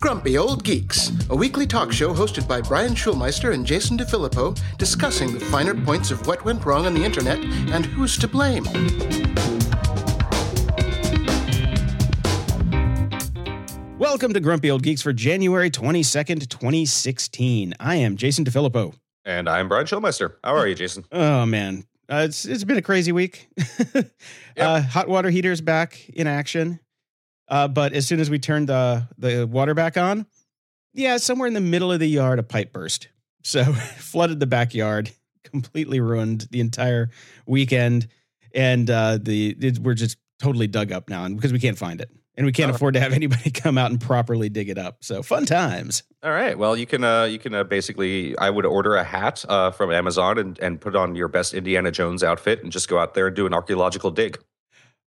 Grumpy Old Geeks, a weekly talk show hosted by Brian Schulmeister and Jason DeFilippo, discussing the finer points of what went wrong on the internet and who's to blame. Welcome to Grumpy Old Geeks for January 22nd, 2016. I am Jason DeFilippo. And I'm Brian Schulmeister. How are you, Jason? Oh, man. Uh, it's It's been a crazy week. uh, hot water heaters back in action. Uh, but as soon as we turned the, the water back on, yeah, somewhere in the middle of the yard, a pipe burst. So flooded the backyard, completely ruined the entire weekend. And uh, the it, we're just totally dug up now because we can't find it and we can't Oh. afford to have anybody come out and properly dig it up. So fun times. All right. Well, you can uh, you can uh, basically I would order a hat uh, from Amazon and, and put on your best Indiana Jones outfit and just go out there and do an archaeological dig.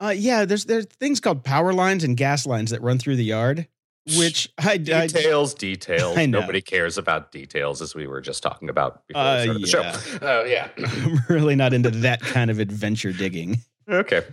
Uh, yeah, there's there's things called power lines and gas lines that run through the yard, which I, I Details, details. I. Nobody cares about details, as we were just talking about before Uh, we started the show. Oh yeah. I'm really not into that kind of adventure digging. okay.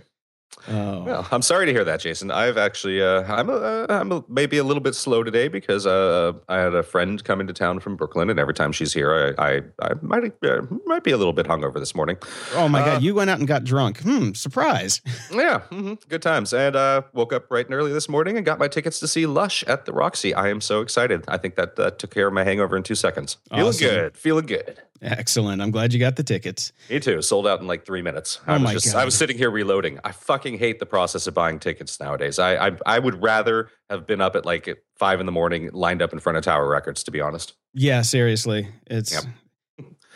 Oh, Well, I'm sorry to hear that, Jason. I've actually, uh, I'm, a, uh, I'm a, maybe a little bit slow today because uh, I had a friend come into town from Brooklyn, and every time she's here, I, I, I might, uh, might be a little bit hungover this morning. oh my uh, god, you went out and got drunk. Hmm, surprise. Yeah, hmm good times. And uh, woke up bright and early this morning and got my tickets to see Lush at the Roxy. I am so excited. I think that uh, took care of my hangover in two seconds. Feeling Awesome. good. Feeling good. Excellent. I'm glad you got the tickets. Me too. Sold out in like three minutes. I Oh was my just, God. I was sitting here reloading. I fucking hate the process of buying tickets nowadays. I, I I would rather have been up at like five in the morning, lined up in front of Tower Records. To be honest. Yeah, seriously, it's Yep.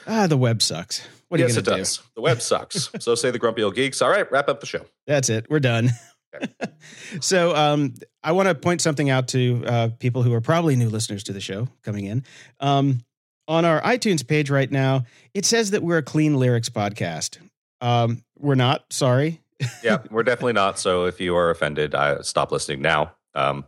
ah the web sucks. What are yes, you it gonna do? does. The web sucks. so say the grumpy old geeks. All right, wrap up the show. That's it. We're done. so um, I want to point something out to uh, people who are probably new listeners to the show coming in. Um, on our iTunes page right now, it says that we're a clean lyrics podcast. Um, we're not. Sorry. yeah, we're definitely not. So if you are offended, I stop listening now. Um,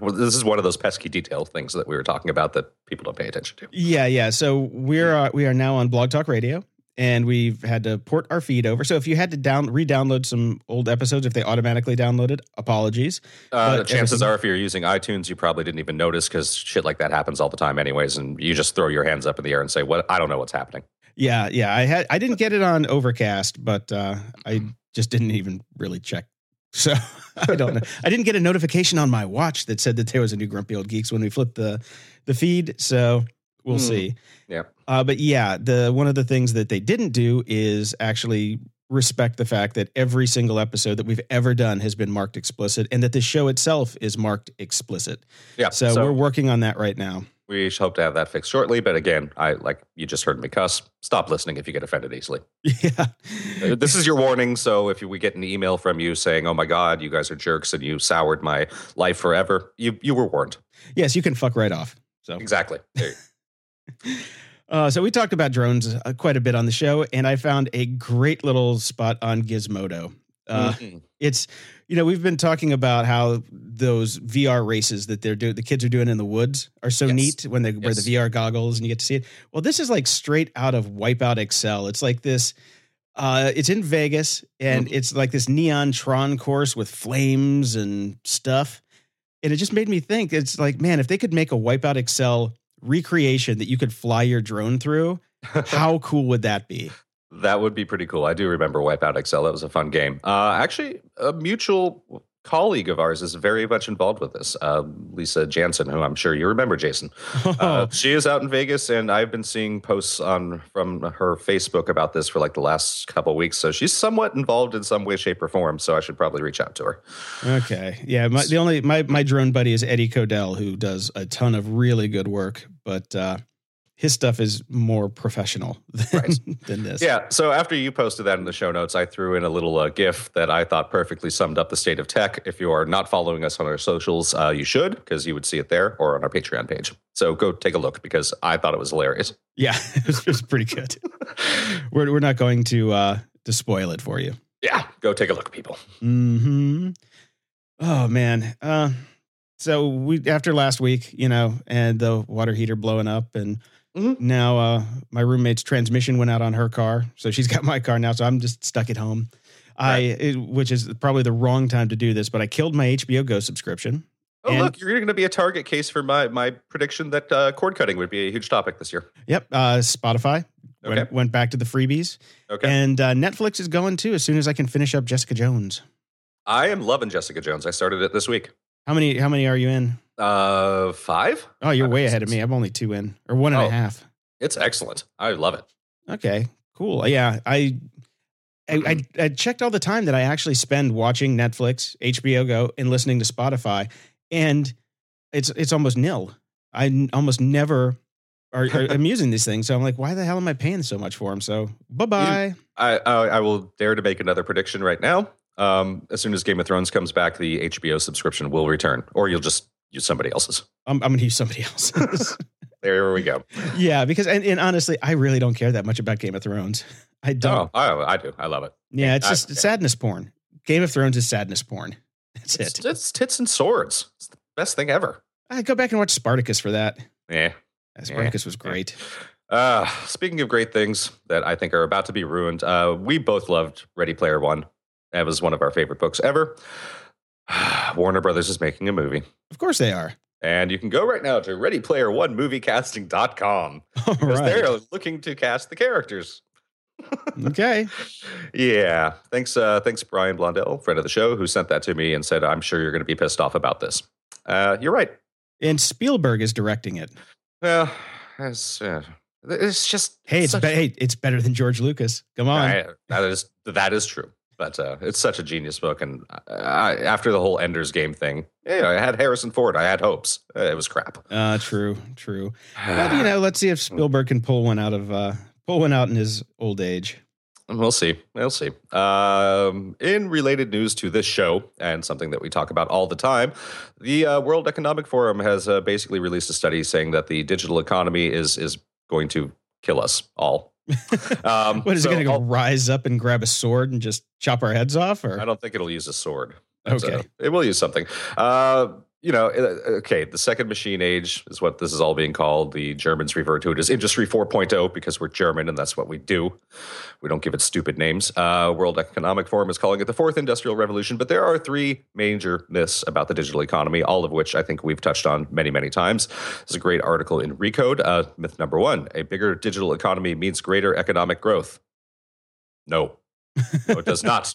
well, this is one of those pesky detail things that we were talking about that people don't pay attention to. Yeah, yeah. So we're uh, we are now on Blog Talk Radio, and we've had to port our feed over. So if you had to down re-download some old episodes, if they automatically downloaded, apologies. Uh, But chances everything- are, if you're using iTunes, you probably didn't even notice because shit like that happens all the time, anyways. And you just throw your hands up in the air and say, "What? I don't know what's happening." Yeah, yeah. I had I didn't get it on Overcast, but uh, I just didn't even really check. So I don't know. I didn't get a notification on my watch that said that there was a new Grumpy Old Geeks when we flipped the the feed. So we'll Hmm. see. Yeah. Uh, but yeah, the one of the things that they didn't do is actually respect the fact that every single episode that we've ever done has been marked explicit, and that the show itself is marked explicit. Yeah. So, we're working on that right now. we hope to have that fixed shortly. But again, I like you just heard me cuss. Stop listening if you get offended easily. Yeah. Uh, this is your warning. So if we get an email from you saying, "Oh my God, you guys are jerks and you soured my life forever," you you were warned. yes, you can fuck right off. So Exactly. Uh, so we talked about drones uh, quite a bit on the show, and I found a great little spot on Gizmodo. Uh, Mhm. It's you know we've been talking about how those VR races that they're doing, the kids are doing in the woods, are so Yes. neat when they wear the VR goggles and you get to see it. Well, this is like straight out of Wipeout XL. It's like this. Uh, it's in Vegas, and Mhm. it's like this neon Tron course with flames and stuff. And it just made me think. It's like, man, if they could make a Wipeout XL recreation that you could fly your drone through, how cool would that be? That would be pretty cool. I do remember Wipeout XL. That was a fun game. Uh, actually, a mutual colleague of ours is very much involved with this. Uh, Lisa Jansen, who I'm sure you remember, Jason. Uh, she is out in Vegas, and I've been seeing posts on from her Facebook about this for like the last couple weeks. So she's somewhat involved in some way, shape, or form. So I should probably reach out to her. Okay. Yeah. My, the only my my drone buddy is Eddie Codell, who does a ton of really good work, but uh, his stuff is more professional than, Right. than this. Yeah. So after you posted that in the show notes, I threw in a little uh, GIF that I thought perfectly summed up the state of tech. If you are not following us on our socials, uh, you should because you would see it there or on our Patreon page. So go take a look because I thought it was hilarious. Yeah. It was, it was pretty good. we're we're not going to uh, to spoil it for you. Yeah, go take a look, people. Hmm. Oh man. Uh, so we after last week, you know, and the water heater blowing up, and Mhm. now uh, my roommate's transmission went out on her car, so she's got my car now. So I'm just stuck at home. I, it, which is probably the wrong time to do this, but I killed my HBO Go subscription. Oh, And- look, you're going to be a target case for my my prediction that uh, cord cutting would be a huge topic this year. Yep, uh, Spotify Okay. went, went back to the freebies, Okay. and uh, Netflix is going too. As soon as I can finish up Jessica Jones. I am loving Jessica Jones. I started it this week. How many? How many are you in? Uh, five. Oh, you're Five way ahead of me. I'm only two in, or one and a Oh. half. It's excellent. I love it. Okay, cool. Yeah, I, I, I, I checked all the time that I actually spend watching Netflix, HBO Go, and listening to Spotify, and it's it's almost nil. I n- almost never are, are am using these things, so I'm like, why the hell am I paying so much for them? So bye bye. I, I I will dare to make another prediction right now. Um, as soon as Game of Thrones comes back, the HBO subscription will return, or you'll just use somebody else's. I'm, I'm gonna use somebody else's. There we go. yeah, because and, and honestly, I really don't care that much about Game of Thrones. I don't. Oh, I, I do. I love it. yeah, it's I- just sadness porn. Game of Thrones is sadness porn. That's It's, it. it's tits and swords. It's the best thing ever. I go back and watch Spartacus for that. Yeah. Spartacus was great. Uh, speaking of great things that I think are about to be ruined, uh, we both loved Ready Player One. That was one of our favorite books ever. Warner Brothers is making a movie. Of course they are. And you can go right now to readyplayeronemoviecasting.com All because they're looking to cast the characters. Okay. Yeah. Thanks, uh, thanks, Brian Blondell, friend of the show, who sent that to me and said, I'm sure you're going to be pissed off about this. Uh, you're right. And Spielberg is directing it. Well, it's, uh, it's just. Hey, it's be- hey, it's better than George Lucas. Come on. I- that is that is true. But uh, it's such a genius book, and I, after the whole Ender's Game thing, yeah, I had Harrison Ford. I had hopes. Uh, it was crap. Uh, true, true. But you know, let's see if Spielberg can pull one out of uh, pull one out in his old age. We'll see. We'll see. Um, in related news to this show and something that we talk about all the time, the uh, World Economic Forum has uh, basically released a study saying that the digital economy is is going to kill us all. Um, What is so it going to go I'll- rise up and grab a sword and just chop our heads off? Or I don't think it'll use a sword. But, Okay. uh, it will use something. Uh, you know, uh, okay, the second machine age is what this is all being called. The Germans refer to it as Industry 4.0 because we're German and that's what we do. We don't give it stupid names. Uh, World Economic Forum is calling it the fourth industrial revolution, but there are three major myths about the digital economy, all of which I think we've touched on many, many times. There's a great article in Recode. Uh, myth number one a bigger digital economy means greater economic growth. No, no, it does not.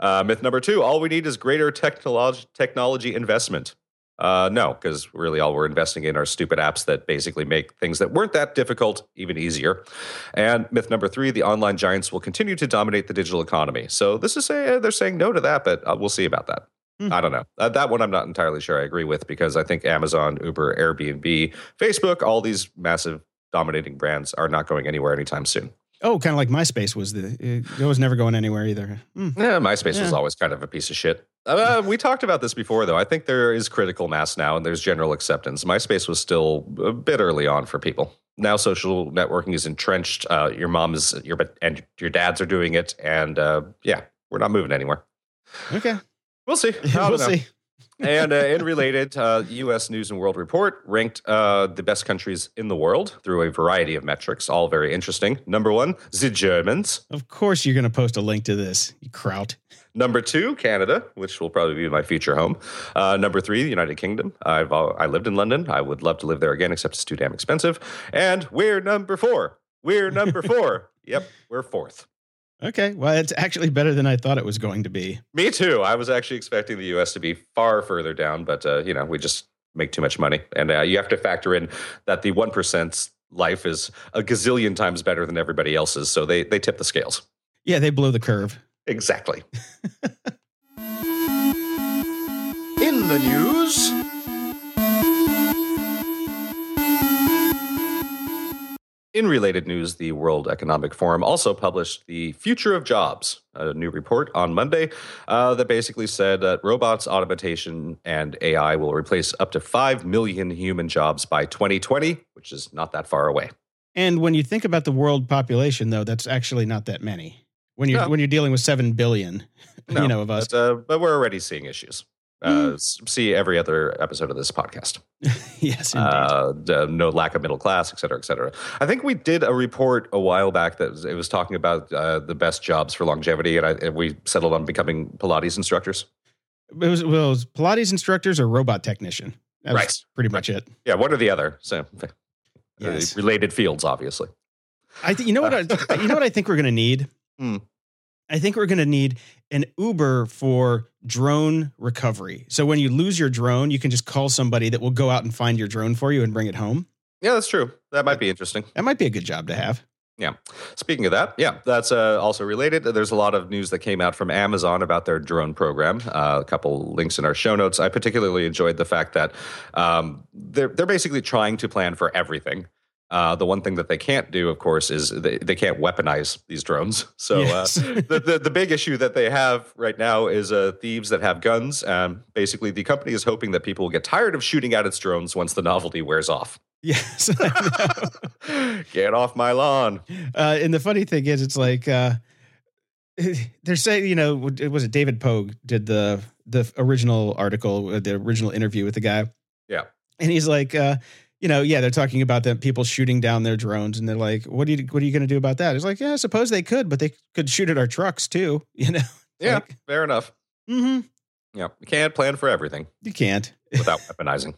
Uh, myth number two: all we need is greater technology technology investment. Uh, no, because really all we're investing in are stupid apps that basically make things that weren't that difficult even easier. And myth number three: the online giants will continue to dominate the digital economy. So this is a, they're saying no to that, but uh, we'll see about that. Hmm. I don't know. Uh, that one I'm not entirely sure I agree with because I think Amazon, Uber, Airbnb, Facebook, all these massive dominating brands are not going anywhere anytime soon. Oh, kind of like MySpace was the it was never going anywhere either. Hmm. Yeah, MySpace was always kind of a piece of shit. Uh, we talked about this before, though. I think there is critical mass now, and there's general acceptance. MySpace was still a bit early on for people. Now, social networking is entrenched. Uh, your mom is your and your dads are doing it, and uh, yeah, we're not moving anywhere. Okay, We'll see. We'll know. see. And uh, in related, uh, U.S. News and World Report ranked uh, the best countries in the world through a variety of metrics, all very interesting. Number one, the Germans. Of course, you're going to post a link to this, you kraut. Number two, Canada, which will probably be my future home. Uh, number three, the United Kingdom. I've I lived in London. I would love to live there again, except it's too damn expensive. And we're number four. We're number four. yep, we're fourth. Okay, well, it's actually better than I thought it was going to be. Me too. I was actually expecting the U.S. to be far further down, but uh, you know we just make too much money, and uh, you have to factor in that the one percent's life is a gazillion times better than everybody else's, so they they tip the scales. Yeah, they blow the curve. Exactly. In the news, In related news, the World Economic Forum also published the Future of Jobs, a new report on Monday uh, that basically said that robots, automation, and AI will replace up to 5 million human jobs by 2020, which is not that far away. And when you think about the world population, though, that's actually not that many. When you're No. when you're dealing with seven billion, No, you know, of us. But, uh, but we're already seeing issues. Uh, s- See every other episode of this podcast. yes, indeed. uh, no lack of middle class, et cetera, et cetera. I think we did a report a while back that was, it was talking about uh, the best jobs for longevity, and, I, and we settled on becoming Pilates instructors. it, was, well, it was Pilates instructors or robot technician. That Right. pretty much it. Yeah, one or the other. So uh, Yes. related fields, obviously. I think you know what I, you know what I think we're going to need. Hmm. I think we're going to need an Uber for drone recovery. So when you lose your drone, you can just call somebody that will go out and find your drone for you and bring it home. Yeah, that's true. That might be interesting. That might be a good job to have. Yeah. Speaking of that, yeah, that's uh, also related. There's a lot of news that came out from Amazon about their drone program. Uh, a couple links in our show notes. I particularly enjoyed the fact that um, they're they're basically trying to plan for everything. Uh, the one thing that they can't do, of course, is they, they can't weaponize these drones. So Yes. uh, the, the the big issue that they have right now is uh, thieves that have guns. Um, basically, the company is hoping that people will get tired of shooting at its drones once the novelty wears off. Yes. Get off my lawn. Uh, and the funny thing is, it's like uh, they're saying, you know, it was it David Pogue did the the original article, uh, the original interview with the guy. Yeah. and he's like, uh, you know, yeah, they're talking about the people shooting down their drones, and they're like, what are you what are you going to do about that? It's like, yeah, I suppose they could, but they could shoot at our trucks too. You know, Yeah, Like- fair enough. hmm Yeah, you can't plan for everything you can't. without weaponizing.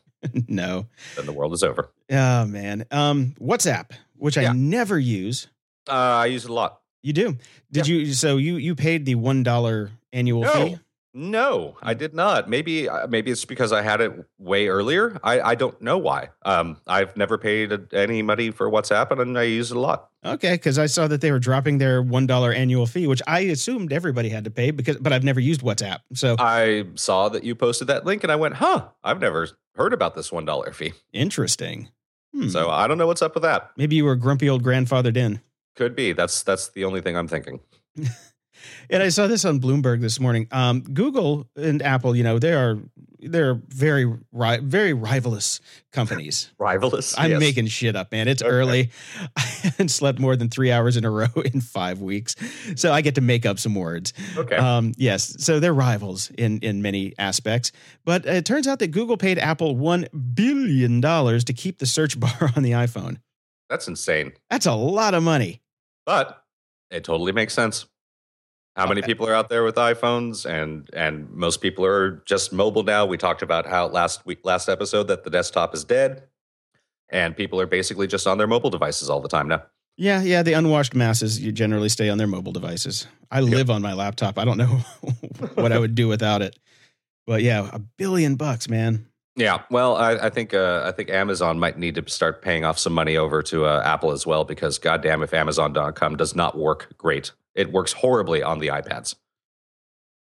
no. Then the world is over. Oh man. Um, WhatsApp, which Yeah. I never use. Uh, I use it a lot. You do. Did you? So you you paid the one dollar annual No. fee? No, I did not. Maybe uh, maybe it's because I had it way earlier. I, I don't know why. Um, I've never paid any money for WhatsApp, and I use it a lot. Okay, because I saw that they were dropping their one dollar annual fee, which I assumed everybody had to pay because, but I've never used WhatsApp. So I saw that you posted that link, and I went, "Huh, I've never heard about this one dollar fee." interesting. Hmm. So I don't know what's up with that. maybe you were grumpy old grandfathered in. Could be. That's that's the only thing I'm thinking. And I saw this on Bloomberg this morning. Um, Google and Apple, you know, they are they're very ri- very rivalous companies. Rivalous. I'm yes. making shit up, man. It's Okay. early. I haven't slept more than three hours in a row in five weeks, so I get to make up some words. Okay. Um, yes, so they're rivals in in many aspects. But it turns out that Google paid Apple one billion dollars to keep the search bar on the iPhone. that's insane. That's a lot of money. but it totally makes sense. How many people are out there with iPhones, and and most people are just mobile now. We talked about how last week, last episode, that the desktop is dead, and people are basically just on their mobile devices all the time now. Yeah, yeah. The unwashed masses you generally stay on their mobile devices. I live on my laptop. I don't know what I would do without it. But yeah, a billion bucks, man. Yeah, well, I, I think uh, I think Amazon might need to start paying off some money over to uh, Apple as well, because goddamn, if Amazon.com does not work great, it works horribly on the iPads.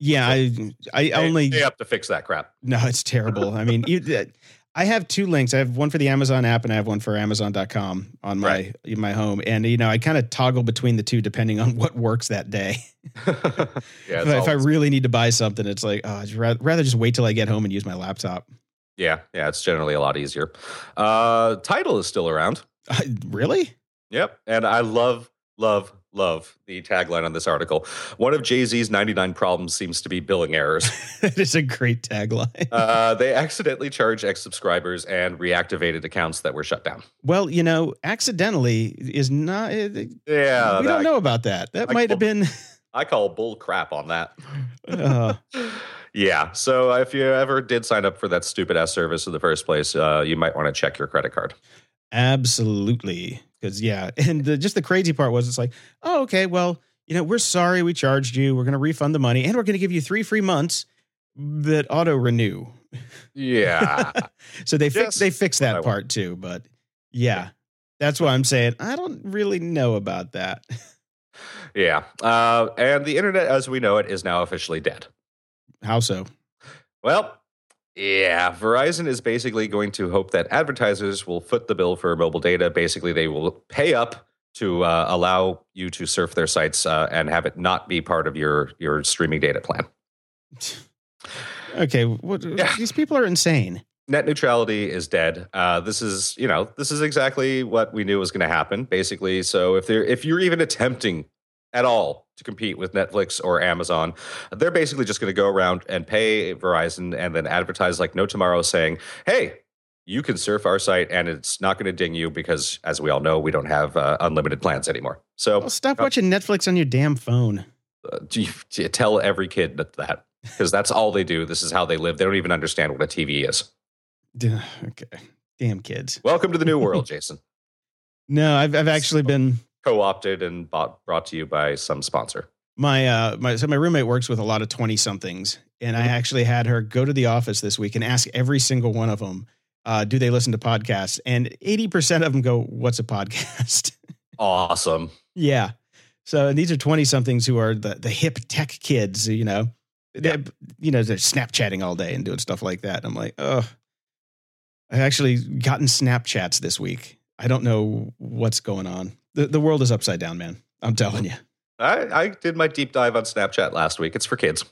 Yeah, I I They- only they have to fix that crap. No, it's terrible. I mean, you, I have two links. I have one for the Amazon app and I have one for Amazon.com on my Right. in my home. And you know, I kind of toggle between the two depending on what works that day. yeah, if, I- if I really need to buy something, it's like, oh, I'd rather, just wait till I get home and use my laptop. yeah, yeah, it's generally a lot easier. Uh, Tidal is still around. I, really? Yep. And I love, love, love the tagline on this article. One of Jay Z's 99 problems seems to be billing errors. that is a great tagline. uh, they accidentally charged ex subscribers and reactivated accounts that were shut down. well, you know, accidentally is not. yeah. We Yeah. don't know about that. That I might have been. I call bull crap on that. Uh, yeah. So if you ever did sign up for that stupid ass service in the first place, uh, you might want to check your credit card. Absolutely. Because, yeah. And the, just the crazy part was it's like, oh, okay, well, you know, we're sorry we charged you. We're going to refund the money and we're going to give you three free months that auto renew. Yeah. So they fix they fix what I that part too. But yeah, that's why I'm saying I don't really know about that. yeah. Uh, and the internet as we know it is now officially dead. How so? Well, yeah, Verizon is basically going to hope that advertisers will foot the bill for mobile data. Basically, they will pay up to uh, allow you to surf their sites uh, and have it not be part of your your streaming data plan. Okay, what, Yeah. these people are insane. Net neutrality is dead. Uh, this is you know this is exactly what we knew was going to happen. Basically, so if they're if you're even attempting at all to compete with Netflix or Amazon. They're basically just going to go around and pay Verizon and then advertise like no tomorrow saying, hey, you can surf our site and it's not going to ding you because, as we all know, we don't have uh, unlimited plans anymore. So well, stop uh, watching Netflix on your damn phone. Uh, do, you, do you tell every kid that, that because that's all they do. This is how they live. They don't even understand what a TV is. Okay. Damn kids. Welcome to the new world, Jason. No, I've I've actually been co-opted and bought brought to you by some sponsor. My uh my so my roommate works with a lot of 20 somethings and I mm-hmm. actually had her go to the office this week and ask every single one of them uh, do they listen to podcasts? And 80% of them go, What's a podcast? Awesome. yeah. So and these are 20 somethings who are the, the hip tech kids, you know. Yeah. They're, you know, they're Snapchatting all day and doing stuff like that. And I'm like, oh, I've actually gotten Snapchats this week. I don't know what's going on. The, the world is upside down, man. I'm telling you. I, I did my deep dive on Snapchat last week. It's for kids.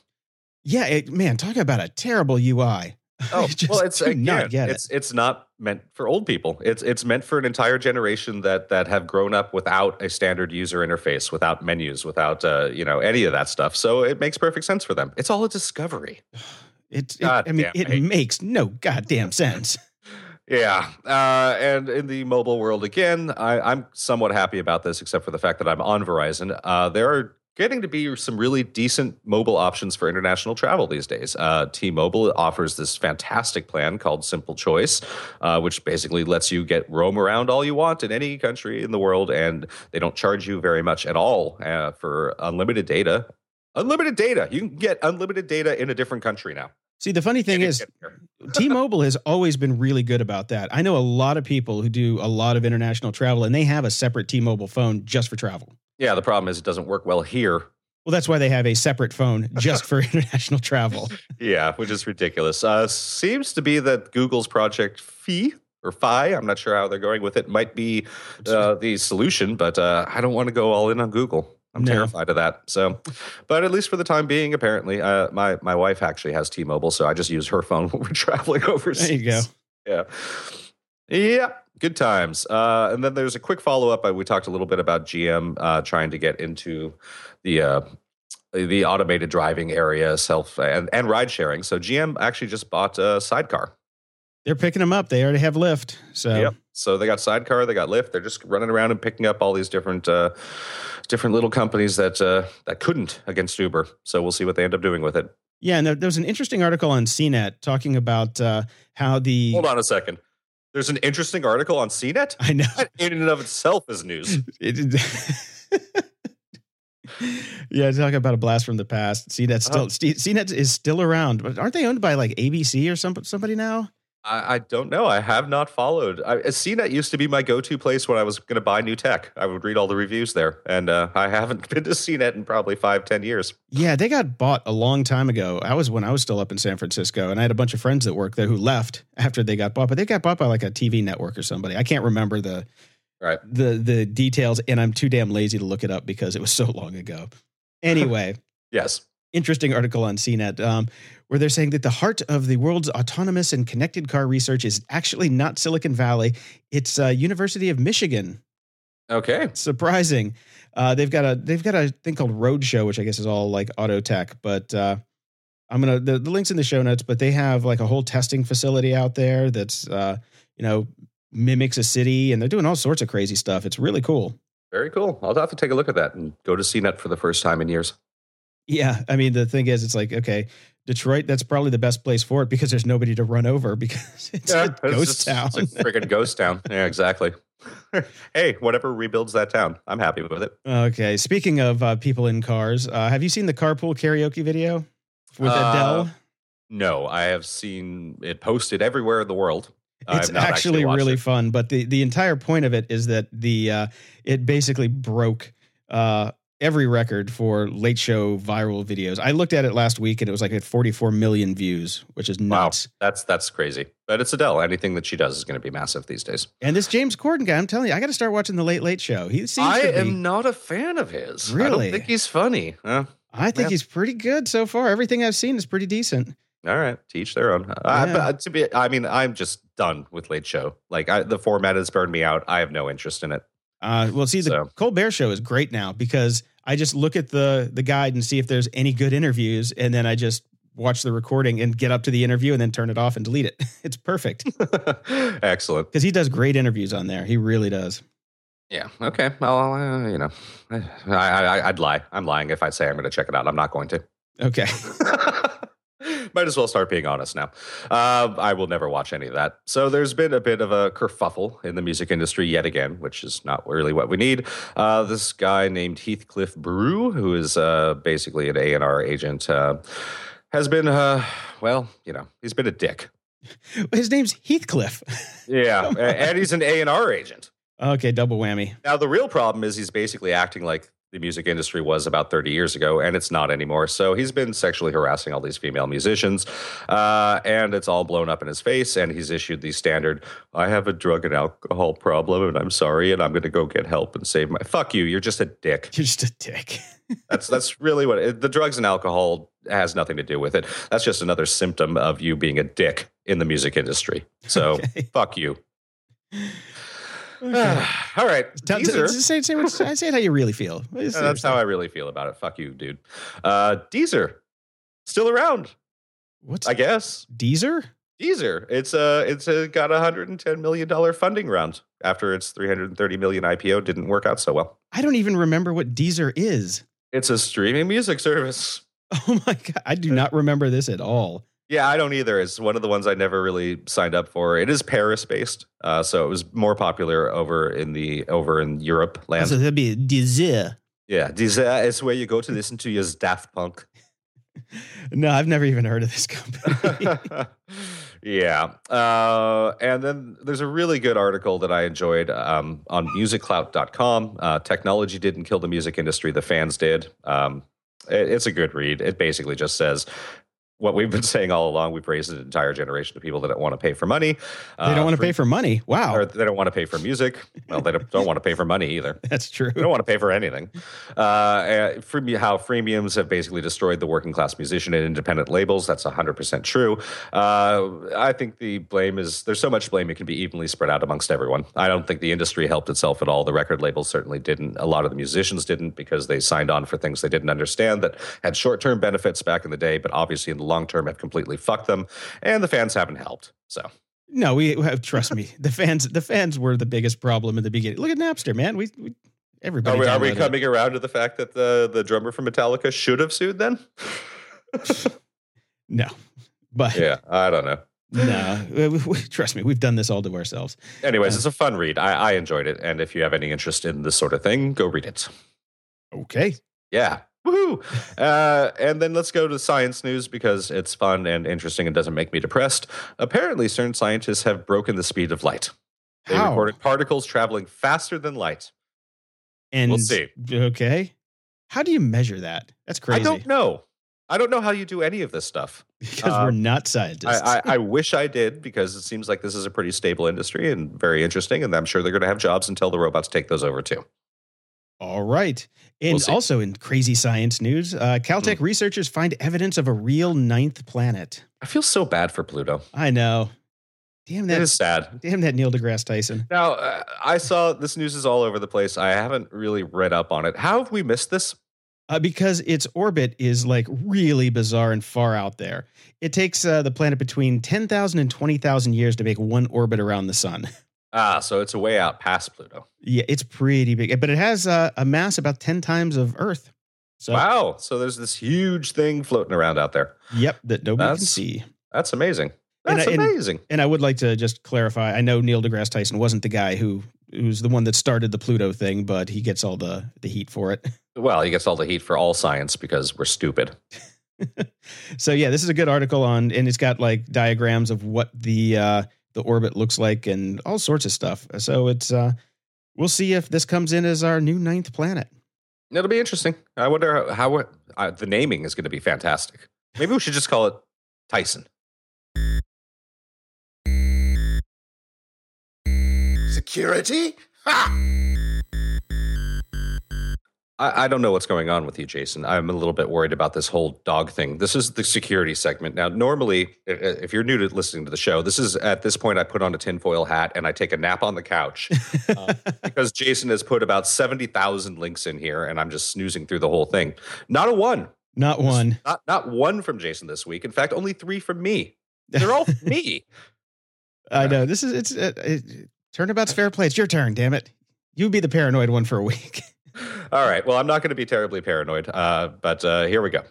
Yeah, it, man, talk about a terrible UI. Oh well, it's again, not get it's it. it's not meant for old people. It's it's meant for an entire generation that that have grown up without a standard user interface, without menus, without uh, you know any of that stuff. So it makes perfect sense for them. It's all a discovery. It, it I mean, it makes no goddamn sense. Yeah, uh, and in the mobile world again, I, am somewhat happy about this, except for the fact that I'm on Verizon. Uh, there are getting to be some really decent mobile options for international travel these days. Uh, T-Mobile offers this fantastic plan called Simple Choice, uh, which basically lets you get roam around all you want in any country in the world, and they don't charge you very much at all uh, for unlimited data. Unlimited data. You can get unlimited data in a different country now. See, the funny thing is, T-Mobile has always been really good about that. I know a lot of people who do a lot of international travel, and they have a separate T-Mobile phone just for travel. Yeah, the problem is it doesn't work well here. Well, that's why they have a separate phone just for international travel. Yeah, which is ridiculous. Uh, seems to be that Google's Project Fi or Fi, I'm not sure how they're going with it, might be uh, the solution, but uh, I don't want to go all in on Google. I'm no. terrified of that. So, but at least for the time being, apparently, uh, my my wife actually has T-Mobile, so I just use her phone when we're traveling overseas. There you go. Yeah. Yeah, good times. Uh, and then there's a quick follow up. We talked a little bit about GM uh, trying to get into the uh, the automated driving area, self and and ride sharing. So GM actually just bought a sidecar. They're picking them up. They already have Lyft. So yep. So they got sidecar, they got Lyft. They're just running around and picking up all these different uh, different little companies that uh, that couldn't against Uber. So we'll see what they end up doing with it. Yeah, and there, there was an interesting article on CNET talking about uh, how the. Hold on a second. There's an interesting article on CNET. I know. That in and of itself is news. It, yeah, talking about a blast from the past. CNET still uh-huh. CNET is still around, but aren't they owned by like ABC or some somebody now? I, I don't know. I have not followed. I, CNET used to be my go-to place when I was going to buy new tech. I would read all the reviews there, and uh, I haven't been to CNET in probably five, ten years. Yeah, they got bought a long time ago. I was when I was still up in San Francisco, and I had a bunch of friends that worked there who left after they got bought, but they got bought by like a TV network or somebody. I can't remember the right the the details, and I'm too damn lazy to look it up because it was so long ago. Anyway, yes, interesting article on CNET. Um, where they're saying that the heart of the world's autonomous and connected car research is actually not Silicon Valley, it's uh, University of Michigan. Okay, surprising. Uh, they've got a they've got a thing called Roadshow, which I guess is all like auto tech, but uh, I'm gonna the, the links in the show notes. But they have like a whole testing facility out there that's uh, you know mimics a city, and they're doing all sorts of crazy stuff. It's really cool. Very cool. I'll have to take a look at that and go to CNET for the first time in years. Yeah, I mean the thing is, it's like okay, Detroit, that's probably the best place for it because there's nobody to run over because it's yeah, a ghost just, town. It's a freaking ghost town. Yeah, exactly. hey, whatever rebuilds that town, I'm happy with it. Okay. Speaking of uh, people in cars, uh, have you seen the carpool karaoke video with uh, Adele? No, I have seen it posted everywhere in the world. It's actually, actually really it. fun, but the the entire point of it is that the uh, it basically broke uh, every record for late show viral videos. I looked at it last week and it was like at 44 million views, which is nuts. Wow, that's that's crazy. But it's Adele. Anything that she does is going to be massive these days. And this James Corden guy, I'm telling you, I got to start watching the Late Late Show. He seems I am not a fan of his. Really? I don't think he's funny. Uh, I think he's pretty good so far. Everything I've seen is pretty decent. All right, teach their own. Yeah. I, to be, I mean, I'm just done with Late Show. Like I, the format has burned me out. I have no interest in it. Uh, well, see, the So- Colbert Show is great now because I just look at the the guide and see if there's any good interviews, and then I just watch the recording and get up to the interview and then turn it off and delete it. It's perfect Excellent. because he does great interviews on there. He really does. Yeah. Okay. Well, uh, you know, I, I, I'd lie. I'm lying if I say I'm going to check it out. I'm not going to. Okay. Might as well start being honest now. Uh, I will never watch any of that. So there's been a bit of a kerfuffle in the music industry yet again, which is not really what we need. Uh, this guy named Heathcliff Berru, who is uh, basically an A&R agent, uh, has been, uh, well, you know, he's been a dick. His name's Heathcliff. Yeah, and he's an A&R agent. Okay, double whammy. Now, the real problem is he's basically acting like the music industry was about 30 years ago, and it's not anymore. So he's been sexually harassing all these female musicians, uh, and it's all blown up in his face. And he's issued the standard I have a drug and alcohol problem, and I'm sorry, and I'm going to go get help and save my. Fuck you. You're just a dick. You're just a dick. That's, that's really what it, the drugs and alcohol has nothing to do with it. That's just another symptom of you being a dick in the music industry. So Okay. fuck you. All right. Tell- Deezer. say, say, what- say it how you really feel. Yeah, that's how I really feel about it. Fuck you, dude. Uh, Deezer, still around, What's I guess. Deezer? Deezer, it's uh, it's uh, got a hundred and ten million dollar funding round after its three hundred and thirty million IPO didn't work out so well. I don't even remember what Deezer is. It's a streaming music service. Oh my god, I do not remember this at all. Yeah, I don't either. It's one of the ones I never really signed up for. It is Paris based, uh, so it was more popular over in the over in Europe land. So that'd be Deezer. yeah, Deezer is where you go to listen to your Daft Punk. No, I've never even heard of this company. yeah. Uh, and then there's a really good article that I enjoyed um, on musicclout.com. Uh, Technology didn't kill the music industry, the fans did. Um, it- it's a good read. It basically just says what we've been saying all along. We've raised an entire generation of people that don't want to pay for money. they don't want to pay for money. Wow, Or they don't want to pay for music. Well, they don't, don't want to pay for money either. that's true. They don't want to pay for anything. Uh, uh, freemi- how freemiums have basically destroyed the working class musician and independent labels. That's 100% true. Uh, I think the blame is there's so much blame it can be evenly spread out amongst everyone. I don't think the industry helped itself at all. The record labels certainly didn't. A lot of the musicians didn't because they signed on for things they didn't understand that had short term benefits back in the day, but obviously in the long term have completely fucked them. And the fans haven't helped. So. No, we have trust me. The fans, the fans were the biggest problem in the beginning. Look at Napster, man. We, we everybody. Are we, are we downloaded it. coming around to the fact that the, the drummer from Metallica should have sued then? No, but yeah, I don't know. no. Trust me, we've done this all to ourselves. Anyways, Uh, it's a fun read. I, I enjoyed it. And if you have any interest in this sort of thing, go read it. Okay. Yeah. Woohoo. Uh, and then let's go to science news because it's fun and interesting and doesn't make me depressed. Apparently, certain scientists have broken the speed of light. They How? reported particles traveling faster than light. And We'll see. Okay. How do you measure that? That's crazy. I don't know. I don't know how you do any of this stuff. because uh, we're not scientists. I, I, I wish I did because it seems like this is a pretty stable industry and very interesting. And I'm sure they're going to have jobs until the robots take those over too. All right. And We'll also in crazy science news, uh, Caltech researchers find evidence of a real ninth planet. I feel so bad for Pluto. I know. Damn It that! is sad. Damn that Neil deGrasse Tyson. Now, uh, I saw this news is all over the place. I haven't really read up on it. How have we missed this? Uh, because its orbit is like really bizarre and far out there. It takes uh, the planet between 10,000 and 20,000 years to make one orbit around the sun. Ah, so it's a way out past Pluto. Yeah, it's pretty big, but it has uh, a mass about 10 times of Earth. So, Wow. So there's this huge thing floating around out there. yep, that nobody can see. That's amazing. And That's I- and- amazing. And I would like to just clarify. I know Neil deGrasse Tyson wasn't the guy who who's the one that started the Pluto thing, but he gets all the the heat for it. well, he gets all the heat for all science because we're stupid. so yeah, this is a good article on, and it's got like diagrams of what the uh, the orbit looks like and all sorts of stuff. So it's uh, we'll see if this comes in as our new ninth planet. It'll be interesting. I wonder how, how uh, the naming is going to be fantastic. Maybe we should just call it Tyson. Security? Ha! I, I, don't know what's going on with you, Jason. I'm a little bit worried about this whole dog thing. This is the security segment. Now, normally, if, if you're new to listening to the show, this is at this point, I put on a tinfoil hat and I take a nap on the couch uh, because Jason has put about 70,000 links in here and I'm just snoozing through the whole thing. Not a one. Not one. Not, not one from Jason this week. In fact, only three from me. They're all me. I know. This is, it's, uh, it, turnabout's fair play. It's your turn, damn it. You be the paranoid one for a week. All right. Well, I'm not going to be terribly paranoid, uh, but uh, here we go.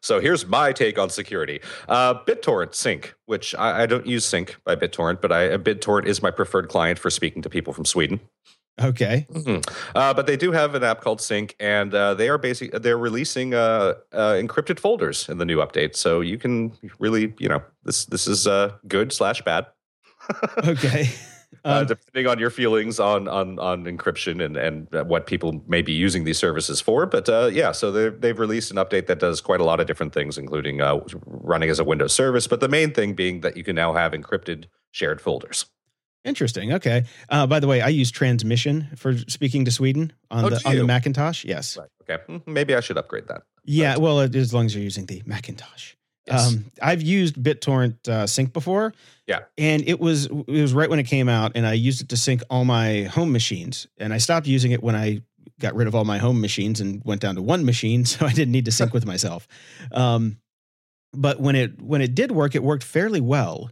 So here's my take on security. Uh, BitTorrent Sync, which I, I, don't use Sync by BitTorrent, but I, BitTorrent is my preferred client for speaking to people from Sweden. Okay. Mm-hmm. Uh, but they do have an app called Sync, and uh, they are basically they're releasing uh, uh, encrypted folders in the new update. So you can really, you know, this this is uh, good slash bad. okay. Uh, um, depending on your feelings on on on encryption and and what people may be using these services for. But uh, yeah, so they've they've released an update that does quite a lot of different things, including uh, running as a Windows service. But the main thing being that you can now have encrypted shared folders. Interesting. Okay. Uh, by the way, I use Transmission for speaking to Sweden on oh, the on the Macintosh. Yes. Right. Okay. Hmm, maybe I should upgrade that. Yeah. Well, as long as you're using the Macintosh. Yes. Um, I've used BitTorrent uh, Sync before. Yeah. And it was it was right when it came out, and I used it to sync all my home machines. And I stopped using it when I got rid of all my home machines and went down to one machine, so I didn't need to sync with myself. Um, but when it when it did work, it worked fairly well.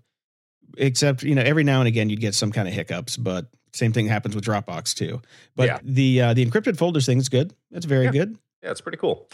Except you know every now and again you'd get some kind of hiccups, but same thing happens with Dropbox too. But yeah. the uh, the encrypted folders thing is good. It's very yeah. good. Yeah, it's pretty cool.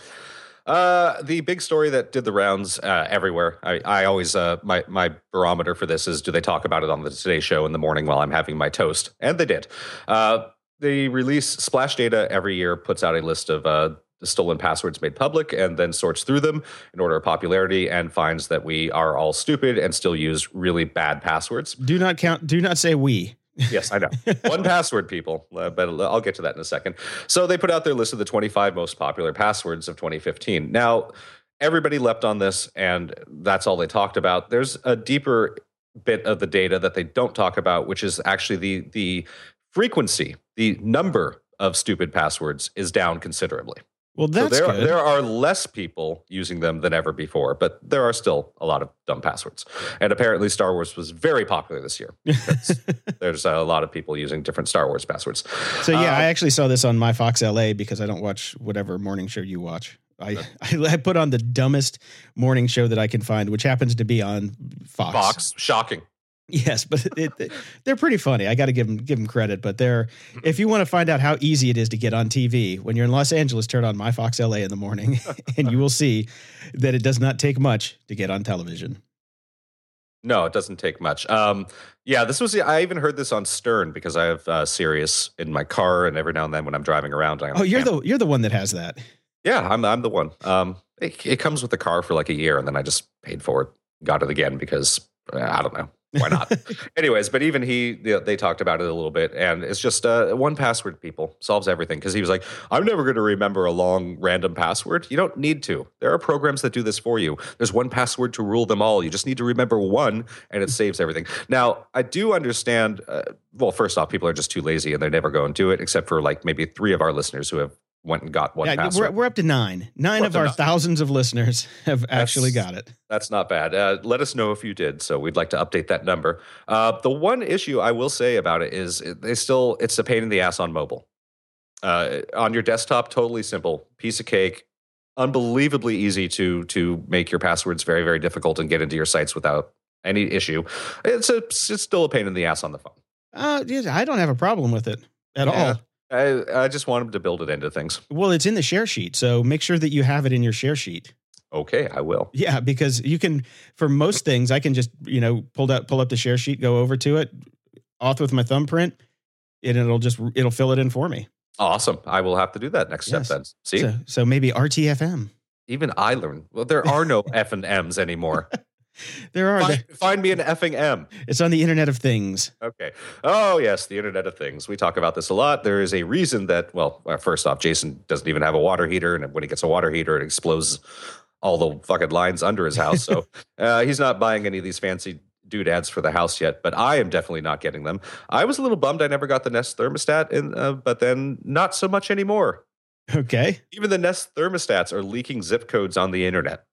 Uh, the big story that did the rounds uh, everywhere. I, I always uh, my my barometer for this is do they talk about it on the Today Show in the morning while I'm having my toast? And they did. Uh, they release Splash Data every year puts out a list of uh, stolen passwords made public and then sorts through them in order of popularity and finds that we are all stupid and still use really bad passwords. Do not count. Do not say we yes, I know. One password, people, uh, but I'll get to that in a second. So they put out their list of the 25 most popular passwords of 2015. Now, everybody leapt on this, and that's all they talked about. There's a deeper bit of the data that they don't talk about, which is actually the the frequency, the number of stupid passwords is down considerably. Well, that's so there, good. there are less people using them than ever before, but there are still a lot of dumb passwords. And apparently, Star Wars was very popular this year. there's a lot of people using different Star Wars passwords. So yeah, I um, actually saw this on my Fox LA because I don't watch whatever morning show you watch. I, I, I put on the dumbest morning show that I can find, which happens to be on Fox. Fox, shocking. Yes, but it, it, they're pretty funny. I got to give them give them credit. But they're if you want to find out how easy it is to get on TV when you're in Los Angeles, turn on My Fox LA in the morning, and you will see that it does not take much to get on television. No, it doesn't take much. Um, yeah, this was. I even heard this on Stern because I have uh, Sirius in my car, and every now and then when I'm driving around, I oh, you're the you're the one that has that. Yeah, I'm I'm the one. Um, it, it comes with the car for like a year, and then I just paid for it, got it again because I don't know why not? Anyways, but even he, they talked about it a little bit, and it's just uh, one password. People solves everything because he was like, "I'm never going to remember a long random password. You don't need to. There are programs that do this for you. There's one password to rule them all. You just need to remember one, and it saves everything." Now, I do understand. Uh, well, first off, people are just too lazy and they never go and do it, except for like maybe three of our listeners who have went and got one yeah, password. We're, we're up to nine. Nine of our nine. thousands of listeners have that's, actually got it. That's not bad. Uh, let us know if you did. So we'd like to update that number. Uh, the one issue I will say about it is it, they still it's a pain in the ass on mobile. Uh, on your desktop, totally simple, piece of cake, unbelievably easy to to make your passwords very very difficult and get into your sites without any issue. It's a, it's still a pain in the ass on the phone. Uh, I don't have a problem with it at yeah. all. I, I just want them to build it into things. Well, it's in the share sheet, so make sure that you have it in your share sheet. Okay, I will. Yeah, because you can for most things, I can just you know pull out pull up the share sheet, go over to it, auth with my thumbprint, and it'll just it'll fill it in for me. Awesome. I will have to do that next yes. step then. See, so, so maybe RTFM. Even I learned. Well, there are no F and M's anymore. There are. Find, find, me an effing M. It's on the Internet of Things. Okay. Oh, yes, the Internet of Things. We talk about this a lot. There is a reason that, well, uh, first off, Jason doesn't even have a water heater. And when he gets a water heater, it explodes all the fucking lines under his house. So uh, he's not buying any of these fancy doodads for the house yet, but I am definitely not getting them. I was a little bummed I never got the Nest thermostat, in, uh, but then not so much anymore. Okay. Even the Nest thermostats are leaking zip codes on the internet.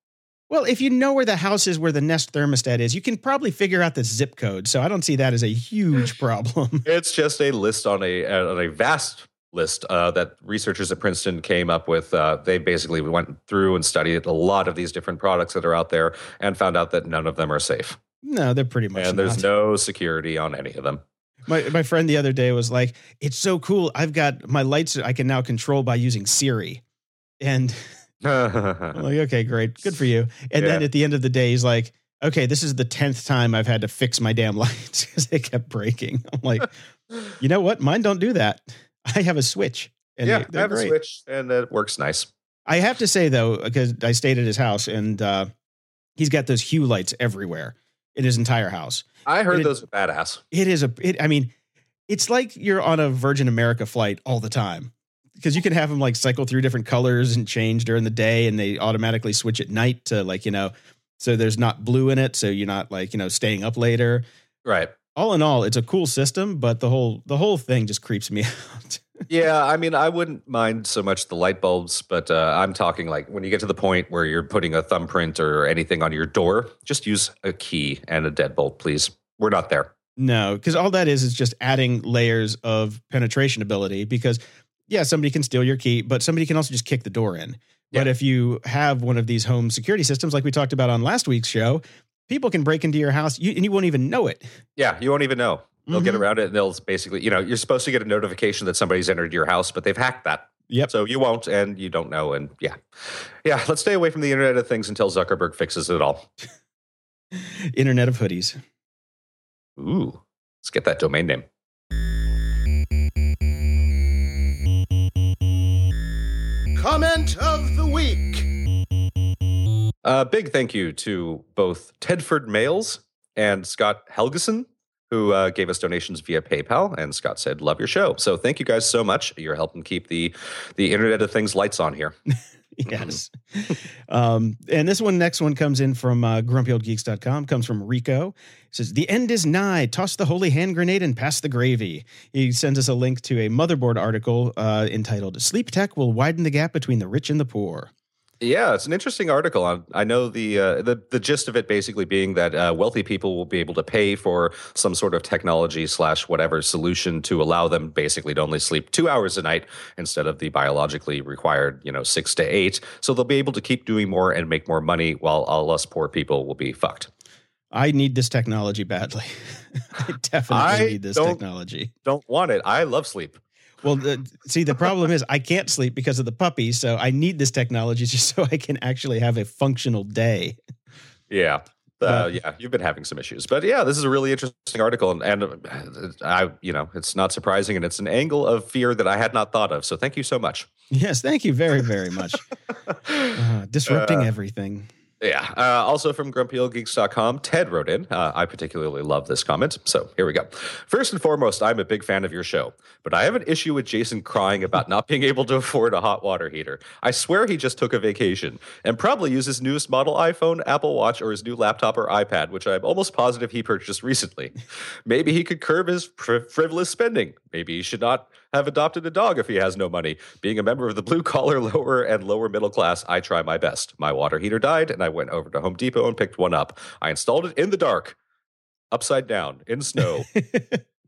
Well, if you know where the house is where the Nest thermostat is, you can probably figure out the zip code. So I don't see that as a huge problem. It's just a list on a on a vast list uh, that researchers at Princeton came up with. Uh, they basically went through and studied a lot of these different products that are out there and found out that none of them are safe. No, they're pretty much. And there's no security on any of them. My my friend the other day was like, "It's so cool! I've got my lights I can now control by using Siri," and I'm like, "Okay, great, good for you." And yeah. then at the end of the day, he's like, "Okay, this is the tenth time I've had to fix my damn lights because they kept breaking." I'm like, "You know what? Mine don't do that. I have a switch." And yeah, they, I have great. a switch, and it works nice. I have to say though, because I stayed at his house, and uh, he's got those hue lights everywhere in his entire house. I heard it, those are badass. It is a. It, I mean, it's like you're on a Virgin America flight all the time because you can have them like cycle through different colors and change during the day, and they automatically switch at night to like you know, so there's not blue in it, so you're not like you know staying up later. Right. All in all, it's a cool system, but the whole the whole thing just creeps me out yeah, I mean, I wouldn't mind so much the light bulbs, but uh, I'm talking like when you get to the point where you're putting a thumbprint or anything on your door, just use a key and a deadbolt, please. We're not there. No, because all that is is just adding layers of penetration ability. Because yeah, somebody can steal your key, but somebody can also just kick the door in. Yeah. But if you have one of these home security systems, like we talked about on last week's show, people can break into your house you, and you won't even know it. Yeah, you won't even know. They'll mm-hmm. get around it and they'll basically, you know, you're supposed to get a notification that somebody's entered your house, but they've hacked that. Yep. So you won't and you don't know. And yeah. Yeah. Let's stay away from the Internet of Things until Zuckerberg fixes it all. Internet of Hoodies. Ooh. Let's get that domain name. Of the week. A uh, big thank you to both Tedford Males and Scott Helgeson who uh, gave us donations via PayPal. And Scott said, "Love your show." So thank you guys so much. You're helping keep the the Internet of Things lights on here. yes. um, and this one, next one comes in from uh, grumpyoldgeeks.com, comes from Rico. Says, The end is nigh. Toss the holy hand grenade and pass the gravy. He sends us a link to a motherboard article uh, entitled Sleep Tech Will Widen the Gap Between the Rich and the Poor. Yeah, it's an interesting article. On I know the uh, the the gist of it basically being that uh, wealthy people will be able to pay for some sort of technology slash whatever solution to allow them basically to only sleep two hours a night instead of the biologically required you know six to eight. So they'll be able to keep doing more and make more money, while all us poor people will be fucked. I need this technology badly. I definitely I need this technology. Don't want it. I love sleep. Well, the, see, the problem is I can't sleep because of the puppy, so I need this technology just so I can actually have a functional day. Yeah. Uh, yeah, you've been having some issues, but yeah, this is a really interesting article, and, and uh, I, you know, it's not surprising, and it's an angle of fear that I had not thought of. So, thank you so much. Yes, thank you very, very much. uh, disrupting uh, everything. Yeah. Uh, also from grumpyoldgeeks.com, Ted wrote in. Uh, I particularly love this comment. So here we go. First and foremost, I'm a big fan of your show, but I have an issue with Jason crying about not being able to afford a hot water heater. I swear he just took a vacation and probably used his newest model iPhone, Apple Watch, or his new laptop or iPad, which I'm almost positive he purchased recently. Maybe he could curb his fr- frivolous spending. Maybe he should not have adopted a dog if he has no money. Being a member of the blue collar, lower and lower middle class, I try my best. My water heater died, and I went over to Home Depot and picked one up. I installed it in the dark, upside down, in snow.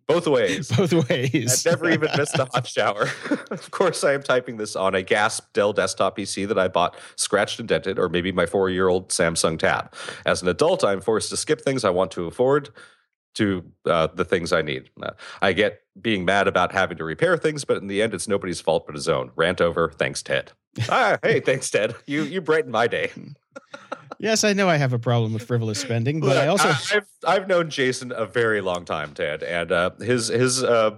Both ways. Both ways. I never even missed a hot shower. of course, I am typing this on a GASP Dell desktop PC that I bought scratched and dented, or maybe my four year old Samsung Tab. As an adult, I'm forced to skip things I want to afford to uh, the things I need. Uh, I get being mad about having to repair things, but in the end, it's nobody's fault but his own. Rant over. Thanks, Ted. ah, hey, thanks, Ted. You you brighten my day. Yes, I know I have a problem with frivolous spending, but Look, I also I've I've known Jason a very long time, Ted, and uh, his his uh,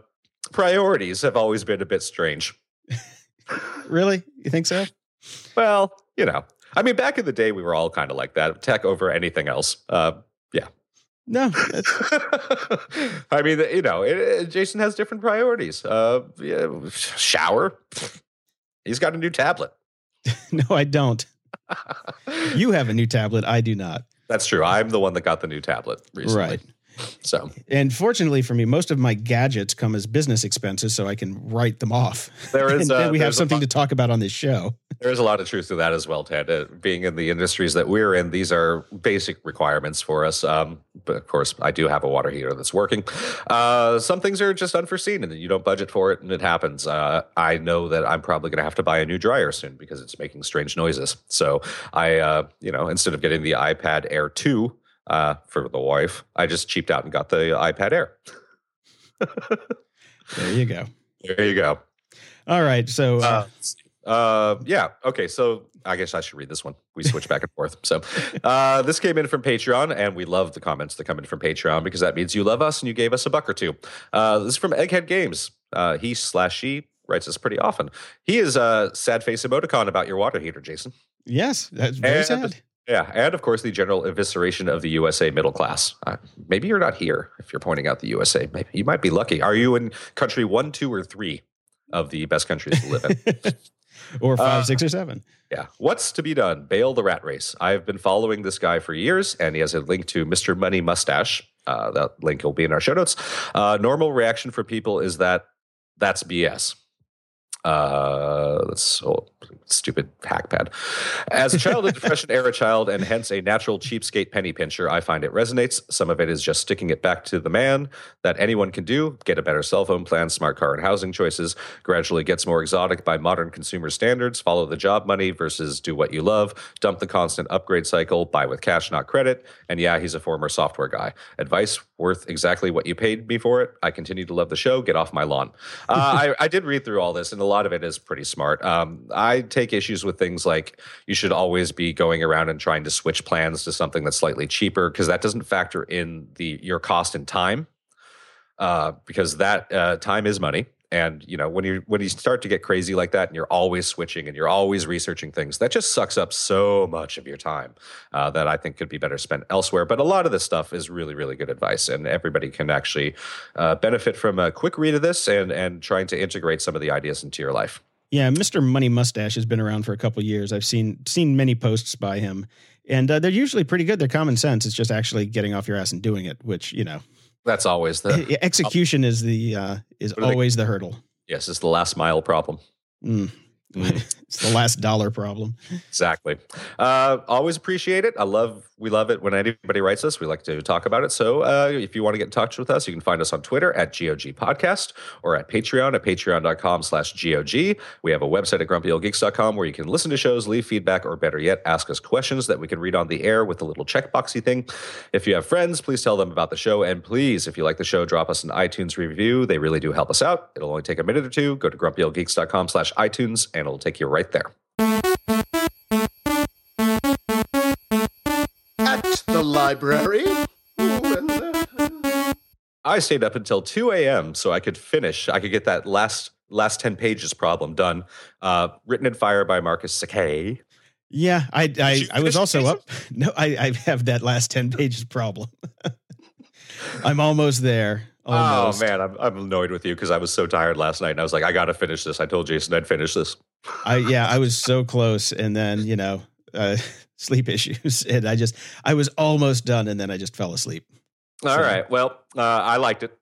priorities have always been a bit strange. really, you think so? Well, you know, I mean, back in the day, we were all kind of like that. Tech over anything else. Uh, yeah. No, I mean, you know, it, it, Jason has different priorities. Uh, yeah, shower. He's got a new tablet. no, I don't. You have a new tablet. I do not. That's true. I'm the one that got the new tablet recently. Right. So And fortunately for me, most of my gadgets come as business expenses, so I can write them off. there and is then uh, we have something to talk about on this show. There is a lot of truth to that as well, Ted. Uh, being in the industries that we're in, these are basic requirements for us. Um, but of course, I do have a water heater that's working. Uh, some things are just unforeseen and you don't budget for it and it happens. Uh, I know that I'm probably going to have to buy a new dryer soon because it's making strange noises. So I, uh, you know, instead of getting the iPad Air 2 uh, for the wife, I just cheaped out and got the iPad Air. There you go. There you go. All right. So, uh, Uh, yeah. Okay. So I guess I should read this one. We switch back and forth. So uh, this came in from Patreon, and we love the comments that come in from Patreon because that means you love us and you gave us a buck or two. Uh, this is from Egghead Games. Uh, he slash she writes us pretty often. He is a sad face emoticon about your water heater, Jason. yes, that's very and- sad. Yeah, and of course the general evisceration of the USA middle class. Uh, maybe you're not here if you're pointing out the USA. Maybe you might be lucky. Are you in country one, two, or three of the best countries to live in? or five, Uh, six, or seven. Yeah. What's to be done? Bail the rat race. I've been following this guy for years, and he has a link to Mr. Money Mustache. Uh, that link will be in our show notes. Uh, normal reaction for people is that that's BS. Uh, that's oh, stupid hackpad. As a child, a depression era child, and hence a natural cheapskate penny pincher, I find it resonates. Some of it is just sticking it back to the man that anyone can do. Get a better cell phone plan, smart car and housing choices. Gradually gets more exotic by modern consumer standards. Follow the job money versus do what you love. Dump the constant upgrade cycle. Buy with cash, not credit. And yeah, he's a former software guy. Advice worth exactly what you paid me for it. I continue to love the show. Get off my lawn. Uh, I, I did read through all this, and a lot of it is pretty smart. Um, I take issues with things like you should always be going around and trying to switch plans to something that's slightly cheaper because that doesn't factor in the your cost and time. Uh, because that uh, time is money, and you know when you when you start to get crazy like that, and you're always switching and you're always researching things, that just sucks up so much of your time uh, that I think could be better spent elsewhere. But a lot of this stuff is really really good advice, and everybody can actually uh, benefit from a quick read of this and and trying to integrate some of the ideas into your life. Yeah, Mr. Money Mustache has been around for a couple years. I've seen seen many posts by him, and uh, they're usually pretty good. They're common sense. It's just actually getting off your ass and doing it, which you know, That's always the execution is the uh, is are they- always the hurdle. yes, it's the last mile problem. Mm. it's the last dollar problem. Exactly. Uh, always appreciate it. I love, we love it when anybody writes us. We like to talk about it. So uh, if you want to get in touch with us, you can find us on Twitter at GOG Podcast or at Patreon at patreon.com slash GOG. We have a website at grumpyoldgeeks.com where you can listen to shows, leave feedback, or better yet, ask us questions that we can read on the air with the little checkboxy thing. If you have friends, please tell them about the show. And please, if you like the show, drop us an iTunes review. They really do help us out. It'll only take a minute or two. Go to grumpyoldgeeks.com slash iTunes and it'll take you right there. At the library. Ooh, and, I stayed up until 2 a.m. so I could finish. I could get that last last 10 pages problem done. Uh, written in fire by Marcus Sakey. Yeah, I I, I was also up. No, I, I have that last ten pages problem. I'm almost there. Almost. Oh man, I'm, I'm annoyed with you because I was so tired last night and I was like, I got to finish this. I told Jason I'd finish this. I yeah, I was so close, and then you know, uh, sleep issues, and I just I was almost done, and then I just fell asleep. All So- right. Well, uh, I liked it.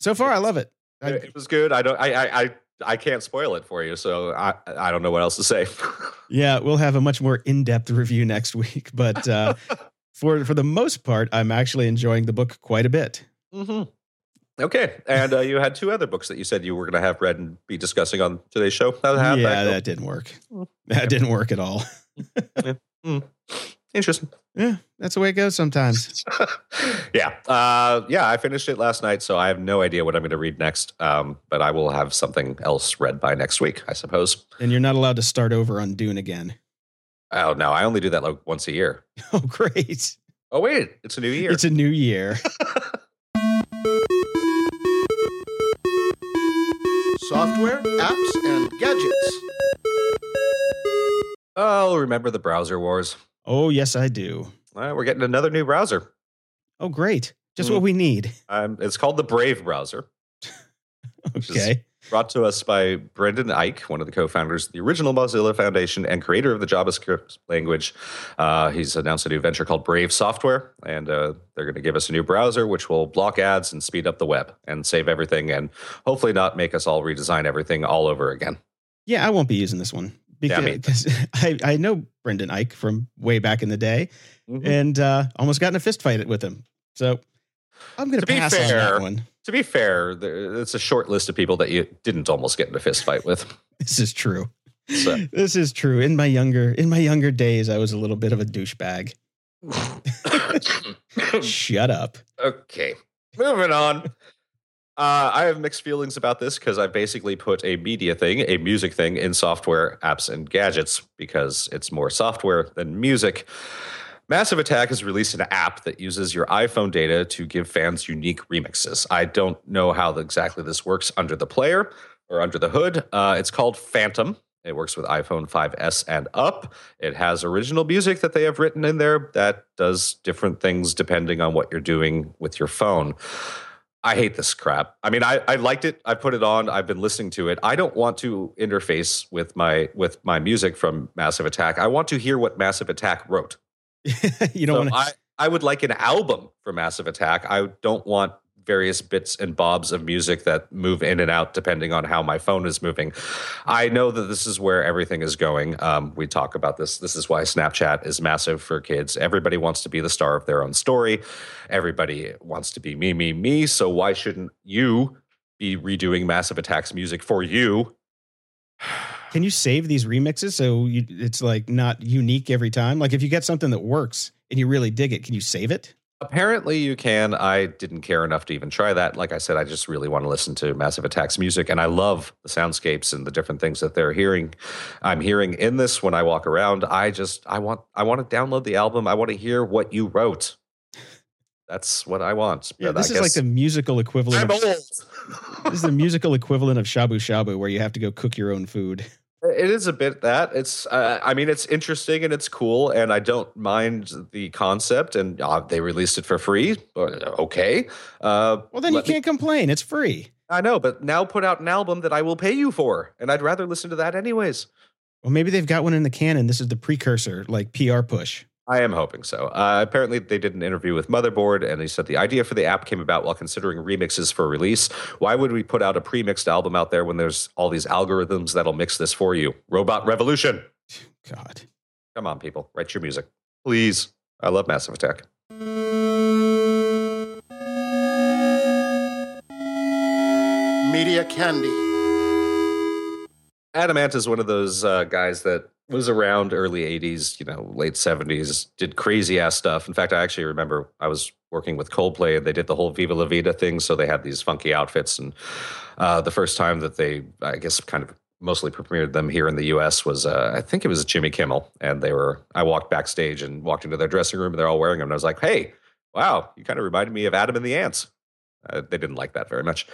So far, I love it. I, It was good. I don't. I. I. I I can't spoil it for you, so I I don't know what else to say. yeah, we'll have a much more in depth review next week, but uh, for for the most part, I'm actually enjoying the book quite a bit. hmm Okay, and uh, you had two other books that you said you were going to have read and be discussing on today's show. How, how'd yeah, that that didn't work. That didn't work at all. Interesting. Yeah, that's the way it goes sometimes. yeah, uh, yeah. I finished it last night, so I have no idea what I'm going to read next. Um, but I will have something else read by next week, I suppose. And you're not allowed to start over on Dune again. Oh no, I only do that like once a year. Oh, great! Oh wait, it's a new year. It's a new year. Software, apps, and gadgets. oh, remember the browser wars? Oh, yes, I do. All right, we're getting another new browser. Oh, great! Just Mm. what we need. Um, it's called the Brave browser. is- Okay. Brought to us by Brendan Eich, one of the co-founders of the original Mozilla Foundation and creator of the JavaScript language. Uh, he's announced a new venture called Brave Software, and uh, they're going to give us a new browser which will block ads and speed up the web and save everything, and hopefully not make us all redesign everything all over again. Yeah, I won't be using this one because, Yeah, because I, I know Brendan Eich from way back in the day Mhm. and uh, almost got in a fist fight with him. So I'm going To pass on that one. To be fair, it's a short list of people that you didn't almost get in a fist fight with. This is true. So. This is true. In my younger in my younger days, I was a little bit of a douchebag. Shut up. okay, moving on. Uh, I have mixed feelings about this because I basically put a media thing, a music thing, in software, apps, and gadgets because it's more software than music. Massive Attack has released an app that uses your iPhone data to give fans unique remixes. I don't know how exactly this works under the player or under the hood. Uh, it's called Phantom. It works with iPhone 5S and up. It has original music that they have written in there that does different things depending on what you're doing with your phone. I hate this crap. I mean, I, I liked it. I put it on. I've been listening to it. I don't want to interface with my with my music from Massive Attack. I want to hear what Massive Attack wrote. you don't So want to. I, I would like an album for Massive Attack. I don't want various bits and bobs of music that move in and out depending on how my phone is moving. I know that this is where everything is going. Um, we talk about this. This is why Snapchat is massive for kids. Everybody wants to be the star of their own story. Everybody wants to be me, me, me. So why shouldn't you be redoing Massive Attack's music for you? Can you save these remixes so you, it's like not unique every time? Like if you get something that works and you really dig it, can you save it? Apparently, you can. I didn't care enough to even try that. Like I said, I just really want to listen to Massive Attack's music, and I love the soundscapes and the different things that they're hearing. I'm hearing in this when I walk around. I just, I want, I want to download the album. I want to hear what you wrote. That's what I want. Yeah, this I is like the musical equivalent. I'm Of, old. this is the musical equivalent of shabu shabu, where you have to go cook your own food. It is a bit that it's. Uh, I mean, it's interesting and it's cool, and I don't mind the concept. And uh, they released it for free. Okay. Uh, Well, then you can't complain. It's free. I know, but now put out an album that I will pay you for, and I'd rather listen to that anyways. Well, maybe they've got one in the canon. This is the precursor, like PR push. I am hoping so. Uh, apparently, they did an interview with Motherboard, and they said the idea for the app came about while considering remixes for release. Why would we put out a pre-mixed album out there when there's all these algorithms that'll mix this for you? Robot Revolution! God. Come on, people, write your music, please. I love Massive Attack. Media Candy. Adam Ant is one of those uh, guys that was around early 80s, you know, late 70s, did crazy ass stuff. In fact, I actually remember I was working with Coldplay and they did the whole Viva La Vida thing. So they had these funky outfits. And uh, the first time that they, I guess, kind of mostly premiered them here in the US was, uh, I think it was Jimmy Kimmel. And they were, I walked backstage and walked into their dressing room and they're all wearing them. And I was like, hey, wow, you kind of reminded me of Adam and the Ants. Uh, they didn't like that very much.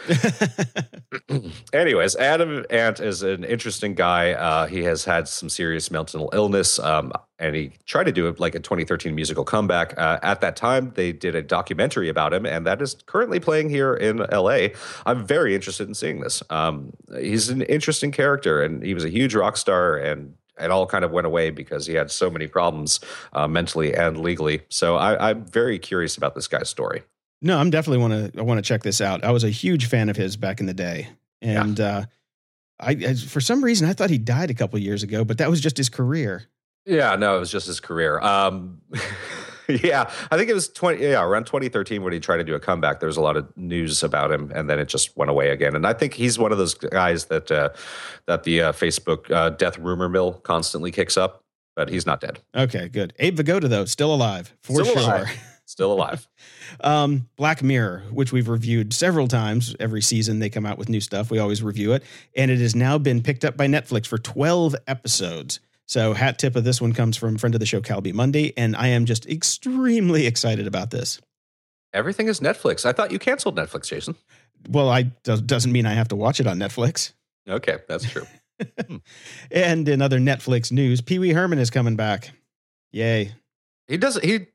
Anyways, Adam Ant is an interesting guy. Uh, he has had some serious mental illness, um, and he tried to do it like a 2013 musical comeback. Uh, at that time, they did a documentary about him, and that is currently playing here in LA. I'm very interested in seeing this. Um, he's an interesting character, and he was a huge rock star, and it all kind of went away because he had so many problems uh, mentally and legally. So I, I'm very curious about this guy's story. No, I'm definitely want to. I want to check this out. I was a huge fan of his back in the day, and uh, I, I for some reason I thought he died a couple years ago, but that was just his career. Yeah, no, it was just his career. Um, yeah, I think it was twenty. Yeah, around 2013 when he tried to do a comeback. There was a lot of news about him, and then it just went away again. And I think he's one of those guys that uh, that the uh, Facebook uh, death rumor mill constantly kicks up. But he's not dead. Okay, good. Abe Vigoda though, still alive for Still sure. alive. Still alive. Um, Black Mirror, which we've reviewed several times. Every season they come out with new stuff. We always review it, and it has now been picked up by Netflix for 12 episodes. So, hat tip of this one comes from friend of the show, Calby Monday, and I am just extremely excited about this. Everything is Netflix. I thought you canceled Netflix, Jason. Well, I does, doesn't mean I have to watch it on Netflix. Okay, that's true. And in other Netflix news, Pee Wee Herman is coming back. Yay! he does. He.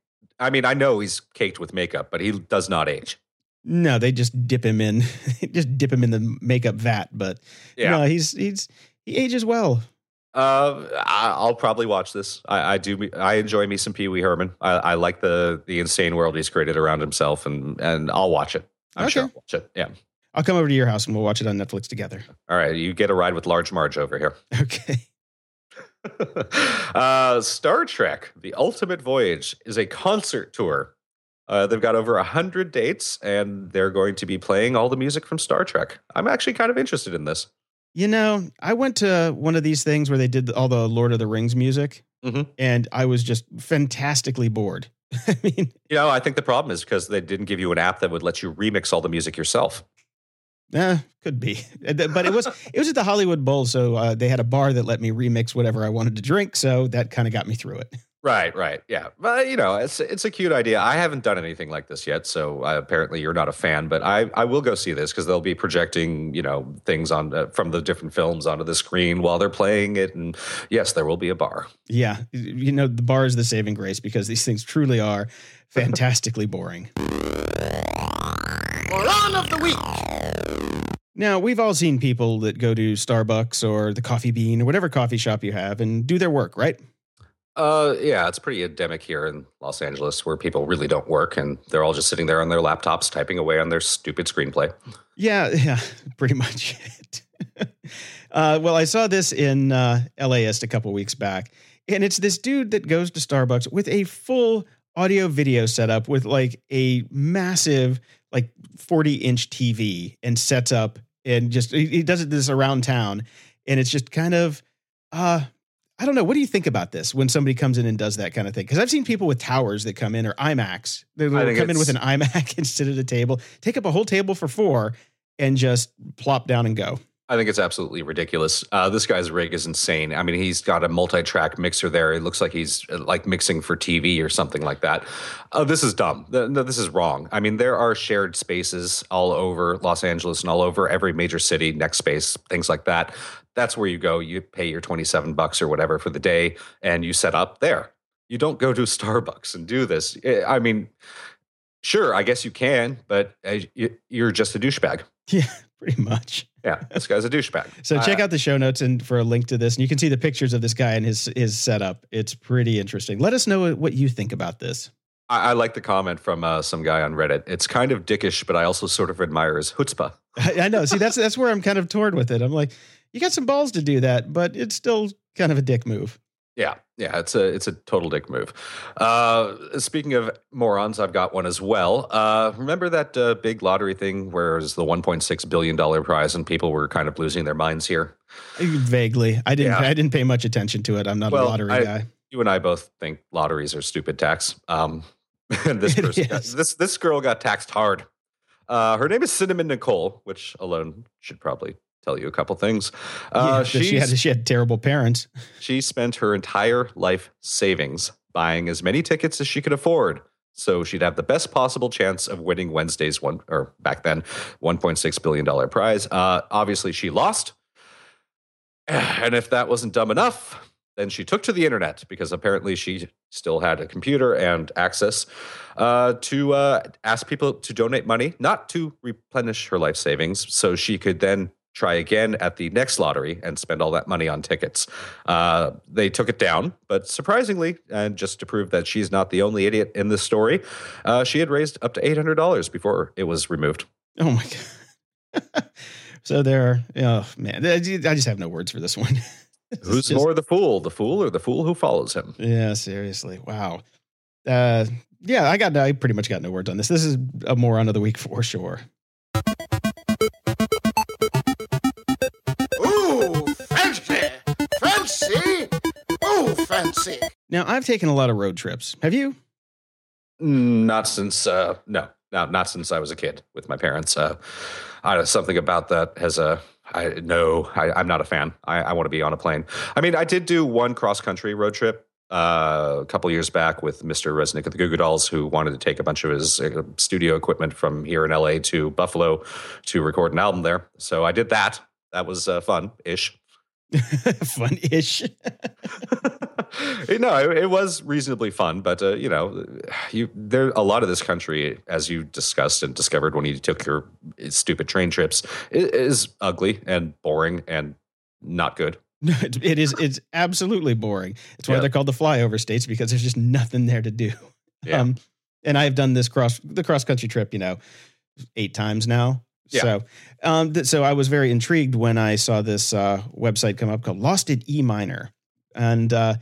I mean, I know he's caked with makeup, but he does not age. No, they just dip him in, just dip him in the makeup vat. But Yeah. no, he's he's he ages well. Uh, I'll probably watch this. I, I do. I enjoy me some Pee Wee Herman. I, I like the the insane world he's created around himself, and and I'll watch it. I'm sure Okay. I'll watch it. Yeah. I'll come over to your house and we'll watch it on Netflix together. All right. You get a ride with Large Marge over here. Okay. uh, Star Trek: The Ultimate Voyage is a concert tour. Uh, they've got over a hundred dates, and they're going to be playing all the music from Star Trek. I'm actually kind of interested in this. You know, I went to one of these things where they did all the Lord of the Rings music, Mhm. and I was just fantastically bored. I mean, You know, I think the problem is because they didn't give you an app that would let you remix all the music yourself. Eh, could be, but it was it was at the Hollywood Bowl, so uh, they had a bar that let me remix whatever I wanted to drink. So that kind of got me through it. Right, right, yeah. But you know, it's it's a cute idea. I haven't done anything like this yet, so uh, apparently you're not a fan. But I I will go see this because they'll be projecting you know things on uh, from the different films onto the screen while they're playing it, and yes, there will be a bar. Yeah, you know, the bar is the saving grace because these things truly are fantastically boring. Moron of the week. Now, we've all seen people that go to Starbucks or the Coffee Bean or whatever coffee shop you have and do their work, right? Uh, yeah, it's pretty endemic here in Los Angeles where people really don't work and they're all just sitting there on their laptops typing away on their stupid screenplay. Yeah, yeah, pretty much it. uh, well, I saw this in uh, LAist a couple weeks back, and it's this dude that goes to Starbucks with a full audio video setup with like a massive, like 40 inch TV and sets up and just he, he does it this around town, and it's just kind of, uh, I don't know. What do you think about this when somebody comes in and does that kind of thing? Because I've seen people with towers that come in or iMacs. They come in with an iMac and sit at a table, take up a whole table for four, and just plop down and go. I think it's absolutely ridiculous. Uh, this guy's rig is insane. I mean, he's got a multi-track mixer there. It looks like he's uh, like mixing for TV or something like that. Uh, this is dumb. No, this is wrong. I mean, there are shared spaces all over Los Angeles and all over every major city, next space, things like that. That's where you go. You pay your 27 bucks or whatever for the day and you set up there. You don't go to Starbucks and do this. Eh, I mean, sure, I guess you can, but you- you're just a douchebag. Yeah, pretty much. Yeah, this guy's a douchebag. So check I- out the show notes and for a link to this, and you can see the pictures of this guy and his his setup. It's pretty interesting. Let us know what you think about this. I, I like the comment from uh, some guy on Reddit. It's kind of dickish, but I also sort of admire his chutzpah. I, I know. See, that's that's where I'm kind of torn with it. I'm like, you got some balls to do that, but it's still kind of a dick move. Yeah, yeah, it's a it's a total dick move. Uh, speaking of morons, I've got one as well. Uh, remember that uh, big lottery thing where it was the 1.6 billion dollar prize and people were kind of losing their minds here? Vaguely, I didn't Yeah. I didn't pay much attention to it. I'm not Well, a lottery I- guy. You and I both think lotteries are stupid tax. Um, and this person, got- this this girl got taxed hard. Uh, her name is Cinnamon Nicole, which alone should probably tell you a couple things. Uh, that she had she had terrible parents. She spent her entire life savings buying as many tickets as she could afford. So she'd have the best possible chance of winning Wednesday's one, or back then, $1.6 billion prize. Uh, obviously, she lost. And if that wasn't dumb enough, then she took to the internet because apparently she still had a computer and access uh, to uh, ask people to donate money, not to replenish her life savings, so she could then try again at the next lottery and spend all that money on tickets. Uh, they took it down, but surprisingly, and just to prove that she's not the only idiot in this story, uh, she had raised up to $800 before it was removed. Oh my god. so there, oh man, I just have no words for this one. Who's just- more the fool, the fool or the fool who follows him? Yeah, seriously. Wow. Uh, yeah, I got. I pretty much got no words on this. This is a moron of the week for sure. Fancy. Now, I've taken a lot of road trips. Have you? Mm, Not since uh, no, no, not since I was a kid with my parents. Uh, I something about that has a. I no, I, I'm not a fan. I, I want to be on a plane. I mean, I did do one cross country road trip uh, a couple years back with Mr. Resnick of the Goo Goo Dolls, who wanted to take a bunch of his uh, studio equipment from here in LA to Buffalo to record an album there. So I did that. That was uh, fun ish. Fun-ish. no, it, it, was reasonably fun, but uh, you know, you there a lot of this country, as you discussed and discovered when you took your stupid train trips, is ugly and boring and not good. it is. It's absolutely boring. It's why yeah. they're called the flyover states because there's just nothing there to do. Yeah. Um, and I've done this cross the cross country trip, you know, eight times now. Yeah. So, um, th- so I was very intrigued when I saw this uh, website come up called Lost Losted E Minor, and uh,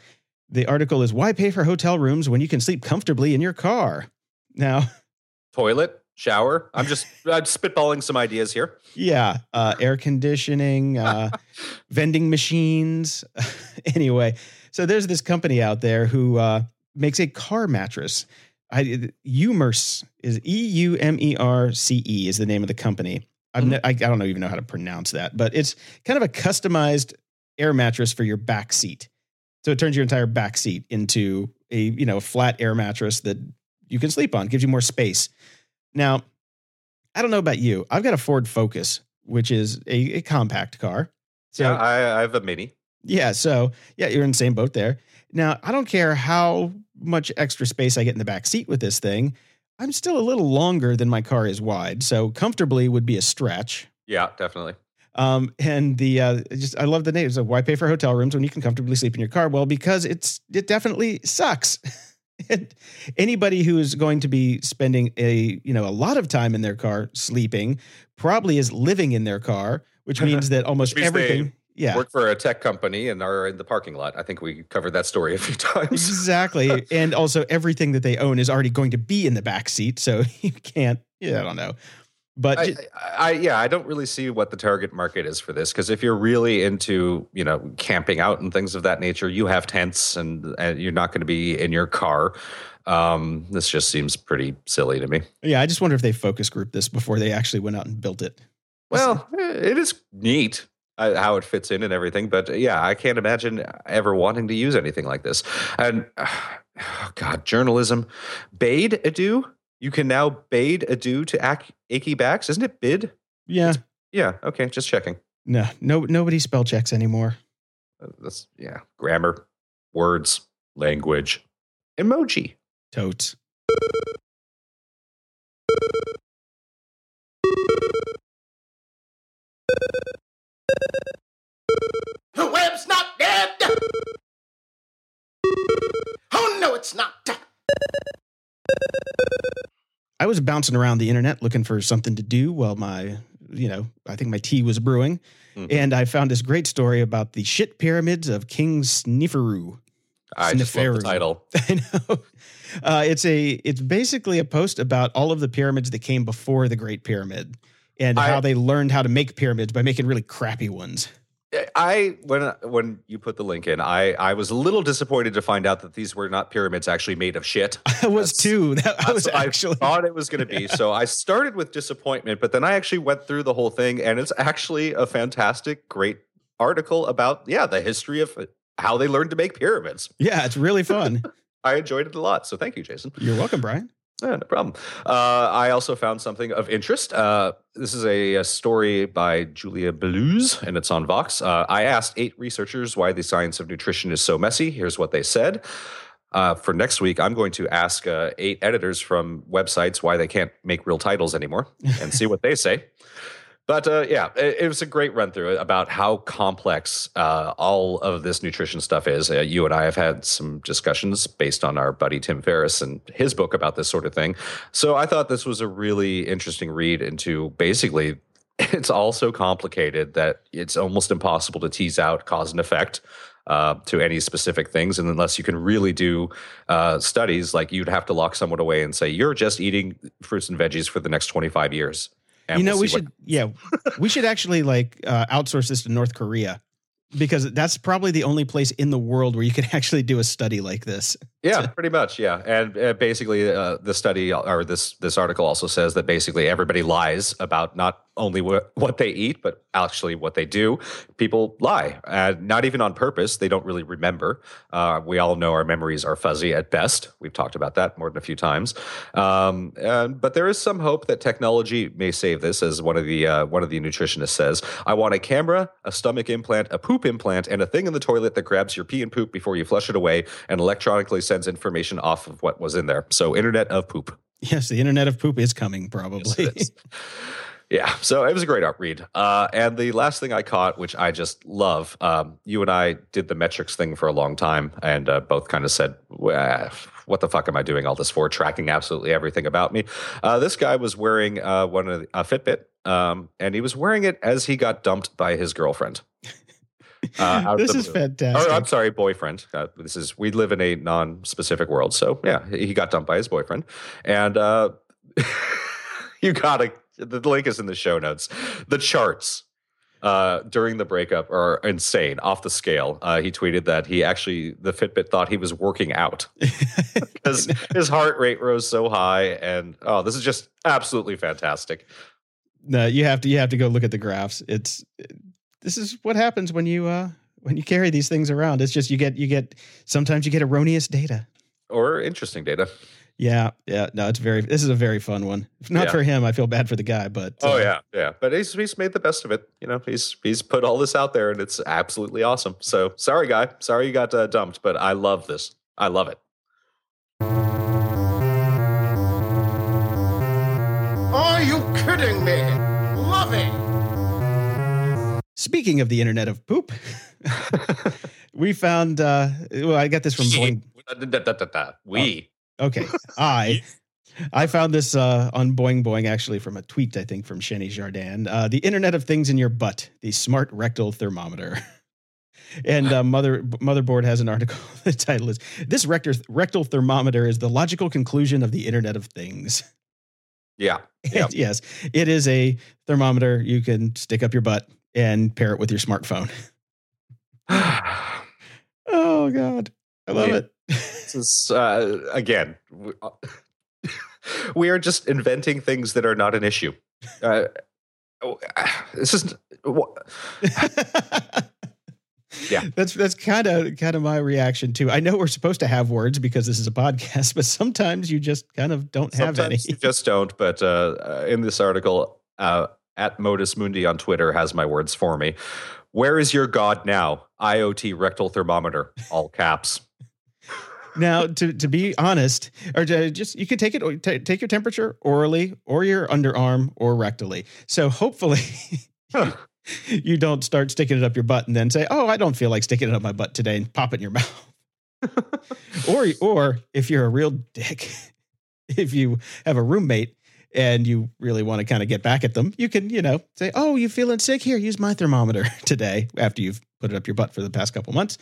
the article is "Why pay for hotel rooms when you can sleep comfortably in your car?" Now, toilet, shower. I'm just I'm spitballing some ideas here. Yeah, uh, air conditioning, uh, vending machines. anyway, so there's this company out there who uh, makes a car mattress I Eumerce is E U M E R C E is the name of the company. Mm-hmm. Ne- I, I don't even know how to pronounce that, but it's kind of a customized air mattress for your back seat. So it turns your entire back seat into a you know flat air mattress that you can sleep on, gives you more space. Now, I don't know about you. I've got a Ford Focus, which is a, a compact car. So, yeah, I, I have a Mini. Yeah, so yeah, you're in the same boat there. Now, I don't care how much extra space I get in the back seat with this thing. I'm still a little longer than my car is wide, so comfortably would be a stretch. Yeah, definitely. Um, and the uh, just I love the name. So why pay for hotel rooms when you can comfortably sleep in your car? Well, because it's it definitely sucks. and anybody who is going to be spending a you know a lot of time in their car sleeping probably is living in their car, which means that almost everything yeah. work for a tech company and are in the parking lot. I think we covered that story a few times. exactly. and also everything that they own is already going to be in the back seat. So you can't, yeah, I don't know. But I, I, yeah, I don't really see what the target market is for this because if you're really into you know camping out and things of that nature, you have tents and, and you're not going to be in your car. Um, this just seems pretty silly to me. Yeah, I just wonder if they focus group this before they actually went out and built it. Well, it is neat uh, how it fits in and everything. But uh, yeah, I can't imagine ever wanting to use anything like this. And oh God, journalism, bade adieu. You can now bade adieu to ac- achy backs, isn't it? Bid. Yeah. It's, yeah. Okay. Just checking. No, no, nobody spell checks anymore. Uh, that's yeah. Grammar, words, language, emoji, totes. Oh, no, it's not. I was bouncing around the internet looking for something to do while my, you know, I think my tea was brewing. Mm-hmm. And I found this great story about the shit pyramids of King Sneferu. I just love the title. I know. Uh, it's a it's basically a post about all of the pyramids that came before the Great Pyramid and I, how they learned how to make pyramids by making really crappy ones. Eh, I when uh, when you put the link in, I I was a little disappointed to find out that these were not pyramids actually made of shit. I was that's, too. That I was actually I thought it was going to be. Yeah. So I started with disappointment, but then I actually went through the whole thing, and it's actually a fantastic, great article about yeah the history of how they learned to make pyramids. Yeah, it's really fun. I enjoyed it a lot. So thank you, Jason. You're welcome, Brian. Yeah, no problem. Uh, I also found something of interest. Uh, this is a, a, story by Julia Belluz, and it's on Vox. Uh, I asked eight researchers why the science of nutrition is so messy. Here's what they said. Uh, for next week, I'm going to ask uh, eight editors from websites why they can't make real titles anymore and see what they say. But uh, yeah, it, it, was a great run through about how complex uh, all of this nutrition stuff is. Uh, you and I have had some discussions based on our buddy Tim Ferriss and his book about this sort of thing. So I thought this was a really interesting read into basically it's all so complicated that it's almost impossible to tease out cause and effect. Uh, to any specific things. And unless you can really do uh, studies, like you'd have to lock someone away and say, you're just eating fruits and veggies for the next 25 years you know, we'll we should, yeah, we should actually like uh, outsource this to North Korea because that's probably the only place in the world where you can actually do a study like this. Yeah, pretty much. Yeah, and uh, basically, uh, the study or this this article also says that basically everybody lies about not only wh- what they eat, but actually what they do. People lie, and not even on purpose. They don't really remember. Uh, we all know our memories are fuzzy at best. We've talked about that more than a few times. Um, and, but there is some hope that technology may save this, as one of the uh, one of the nutritionists says. I want a camera, a stomach implant, a poop implant, and a thing in the toilet that grabs your pee and poop before you flush it away and electronically sends information off of what was in there. So, Internet of Poop. Yes, the Internet of Poop is coming, probably. Yes, Yeah, so it was a great art read. Uh, and the last thing I caught, which I just love, um, you and I did the metrics thing for a long time, and uh, both kind of said, "What the fuck am I doing all this for?" Tracking absolutely everything about me. Uh, this guy was wearing uh, one of the, a Fitbit, um, and he was wearing it as he got dumped by his girlfriend. Uh, this is blue. fantastic. Oh, I'm sorry, boyfriend. Uh, this is we live in a non-specific world, so yeah, he got dumped by his boyfriend, and uh, you gotta the link is in the show notes. The charts uh, during the breakup are insane, off the scale. Uh, he tweeted that he actually the Fitbit thought he was working out because his heart rate rose so high, and oh, this is just absolutely fantastic. No, you have to you have to go look at the graphs. It's this is what happens when you uh when you carry these things around. It's just you get you get sometimes you get erroneous data or interesting data. Yeah, yeah. No, it's very. This is a very fun one. If not yeah. for him, I feel bad for the guy. But oh uh, yeah, yeah. But he's he's made the best of it. You know, he's he's put all this out there, and it's absolutely awesome. So sorry, guy. Sorry you got uh, dumped, but I love this. I love it. Are you kidding me? Love it. Speaking of the Internet of Poop, we found. uh Well, I got this from Boing. We. Okay. I I found this uh, on Boing Boing actually from a tweet, I think, from Xeni Jardin. Uh, the Internet of Things in your butt, the smart rectal thermometer. and uh, mother motherboard has an article. the title is "This rector, rectal thermometer is the logical conclusion of the Internet of Things." Yeah. Yep. yes, it is a thermometer you can stick up your butt and pair it with your smartphone. oh God, I love yeah. it this is uh, again, uh, we are just inventing things that are not an issue. Uh, oh, this is yeah that's that's kind of kind of my reaction too i know we're supposed to have words because this is a podcast but sometimes you just kind of don't sometimes have any you just don't but uh, uh, in this article uh, at modus mundi on twitter has my words for me where is your god now iot rectal thermometer all caps now, to to be honest, or to just you can take it t- take your temperature orally or your underarm or rectally. So hopefully. you don't start sticking it up your butt and then say, "Oh, I don't feel like sticking it up my butt today," and pop it in your mouth. or or if you're a real dick, if you have a roommate and you really want to kind of get back at them, you can, you know, say, "Oh, you feeling sick? Here, use my thermometer today." After you've put it up your butt for the past couple months,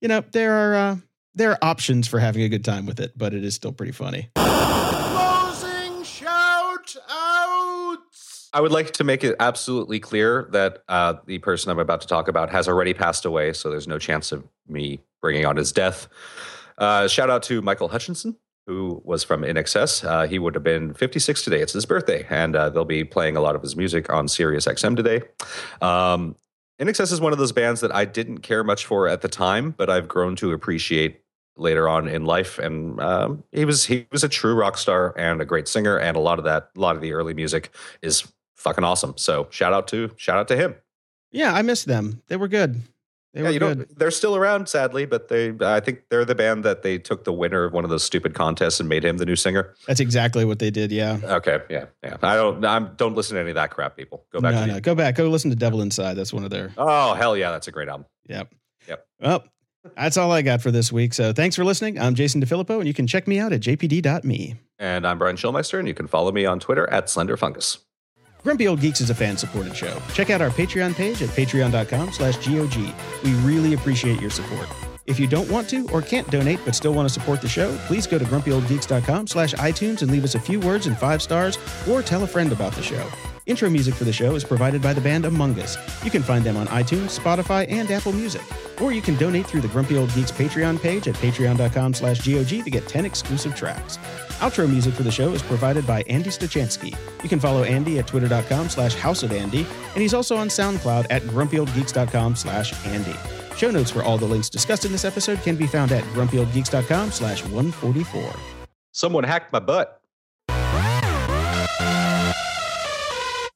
you know, there are uh, there are options for having a good time with it, but it is still pretty funny. Closing shout outs. I would like to make it absolutely clear that uh, the person I'm about to talk about has already passed away, so there's no chance of me bringing on his death. Uh, shout out to Michael Hutchence, who was from INXS. Uh, he would have been 56 today. It's his birthday, and uh, they'll be playing a lot of his music on Sirius XM today. Um, INXS is one of those bands that I didn't care much for at the time, but I've grown to appreciate later on in life. And um, he was he was a true rock star and a great singer, and a lot of that, a lot of the early music is fucking awesome. So shout out to shout out to him. Yeah, I miss them. They were good. They yeah, were you good. Know, they're still around, sadly, but they I think they're the band that they took the winner of one of those stupid contests and made him the new singer. That's exactly what they did. Yeah. Okay. Yeah. Yeah. I don't. I'm don't listen to any of that crap, people. Go back. No, no. Go back. Go listen to Devil Inside. That's one of their. Oh hell yeah, that's a great album. Yep. Yep. Well, that's all I got for this week. So thanks for listening. I'm Jason DeFilippo, and you can check me out at jpd.me. And I'm Brian Schulmeister, and you can follow me on Twitter at SlenderFungus. Grumpy Old Geeks is a fan-supported show. Check out our Patreon page at patreon.com slash GOG. We really appreciate your support. If you don't want to or can't donate but still want to support the show, please go to grumpyoldgeeks.com slash iTunes and leave us a few words and five stars or tell a friend about the show. Intro music for the show is provided by the band Among Us. You can find them on iTunes, Spotify, and Apple Music. Or you can donate through the Grumpy Old Geeks Patreon page at patreon.com slash GOG to get 10 exclusive tracks. Outro music for the show is provided by Andy Stachansky. You can follow Andy at twitter.com slash houseofandy, and he's also on SoundCloud at grumpyoldgeeks.com slash Andy. Show notes for all the links discussed in this episode can be found at grumpyoldgeeks.com slash 144. Someone hacked my butt.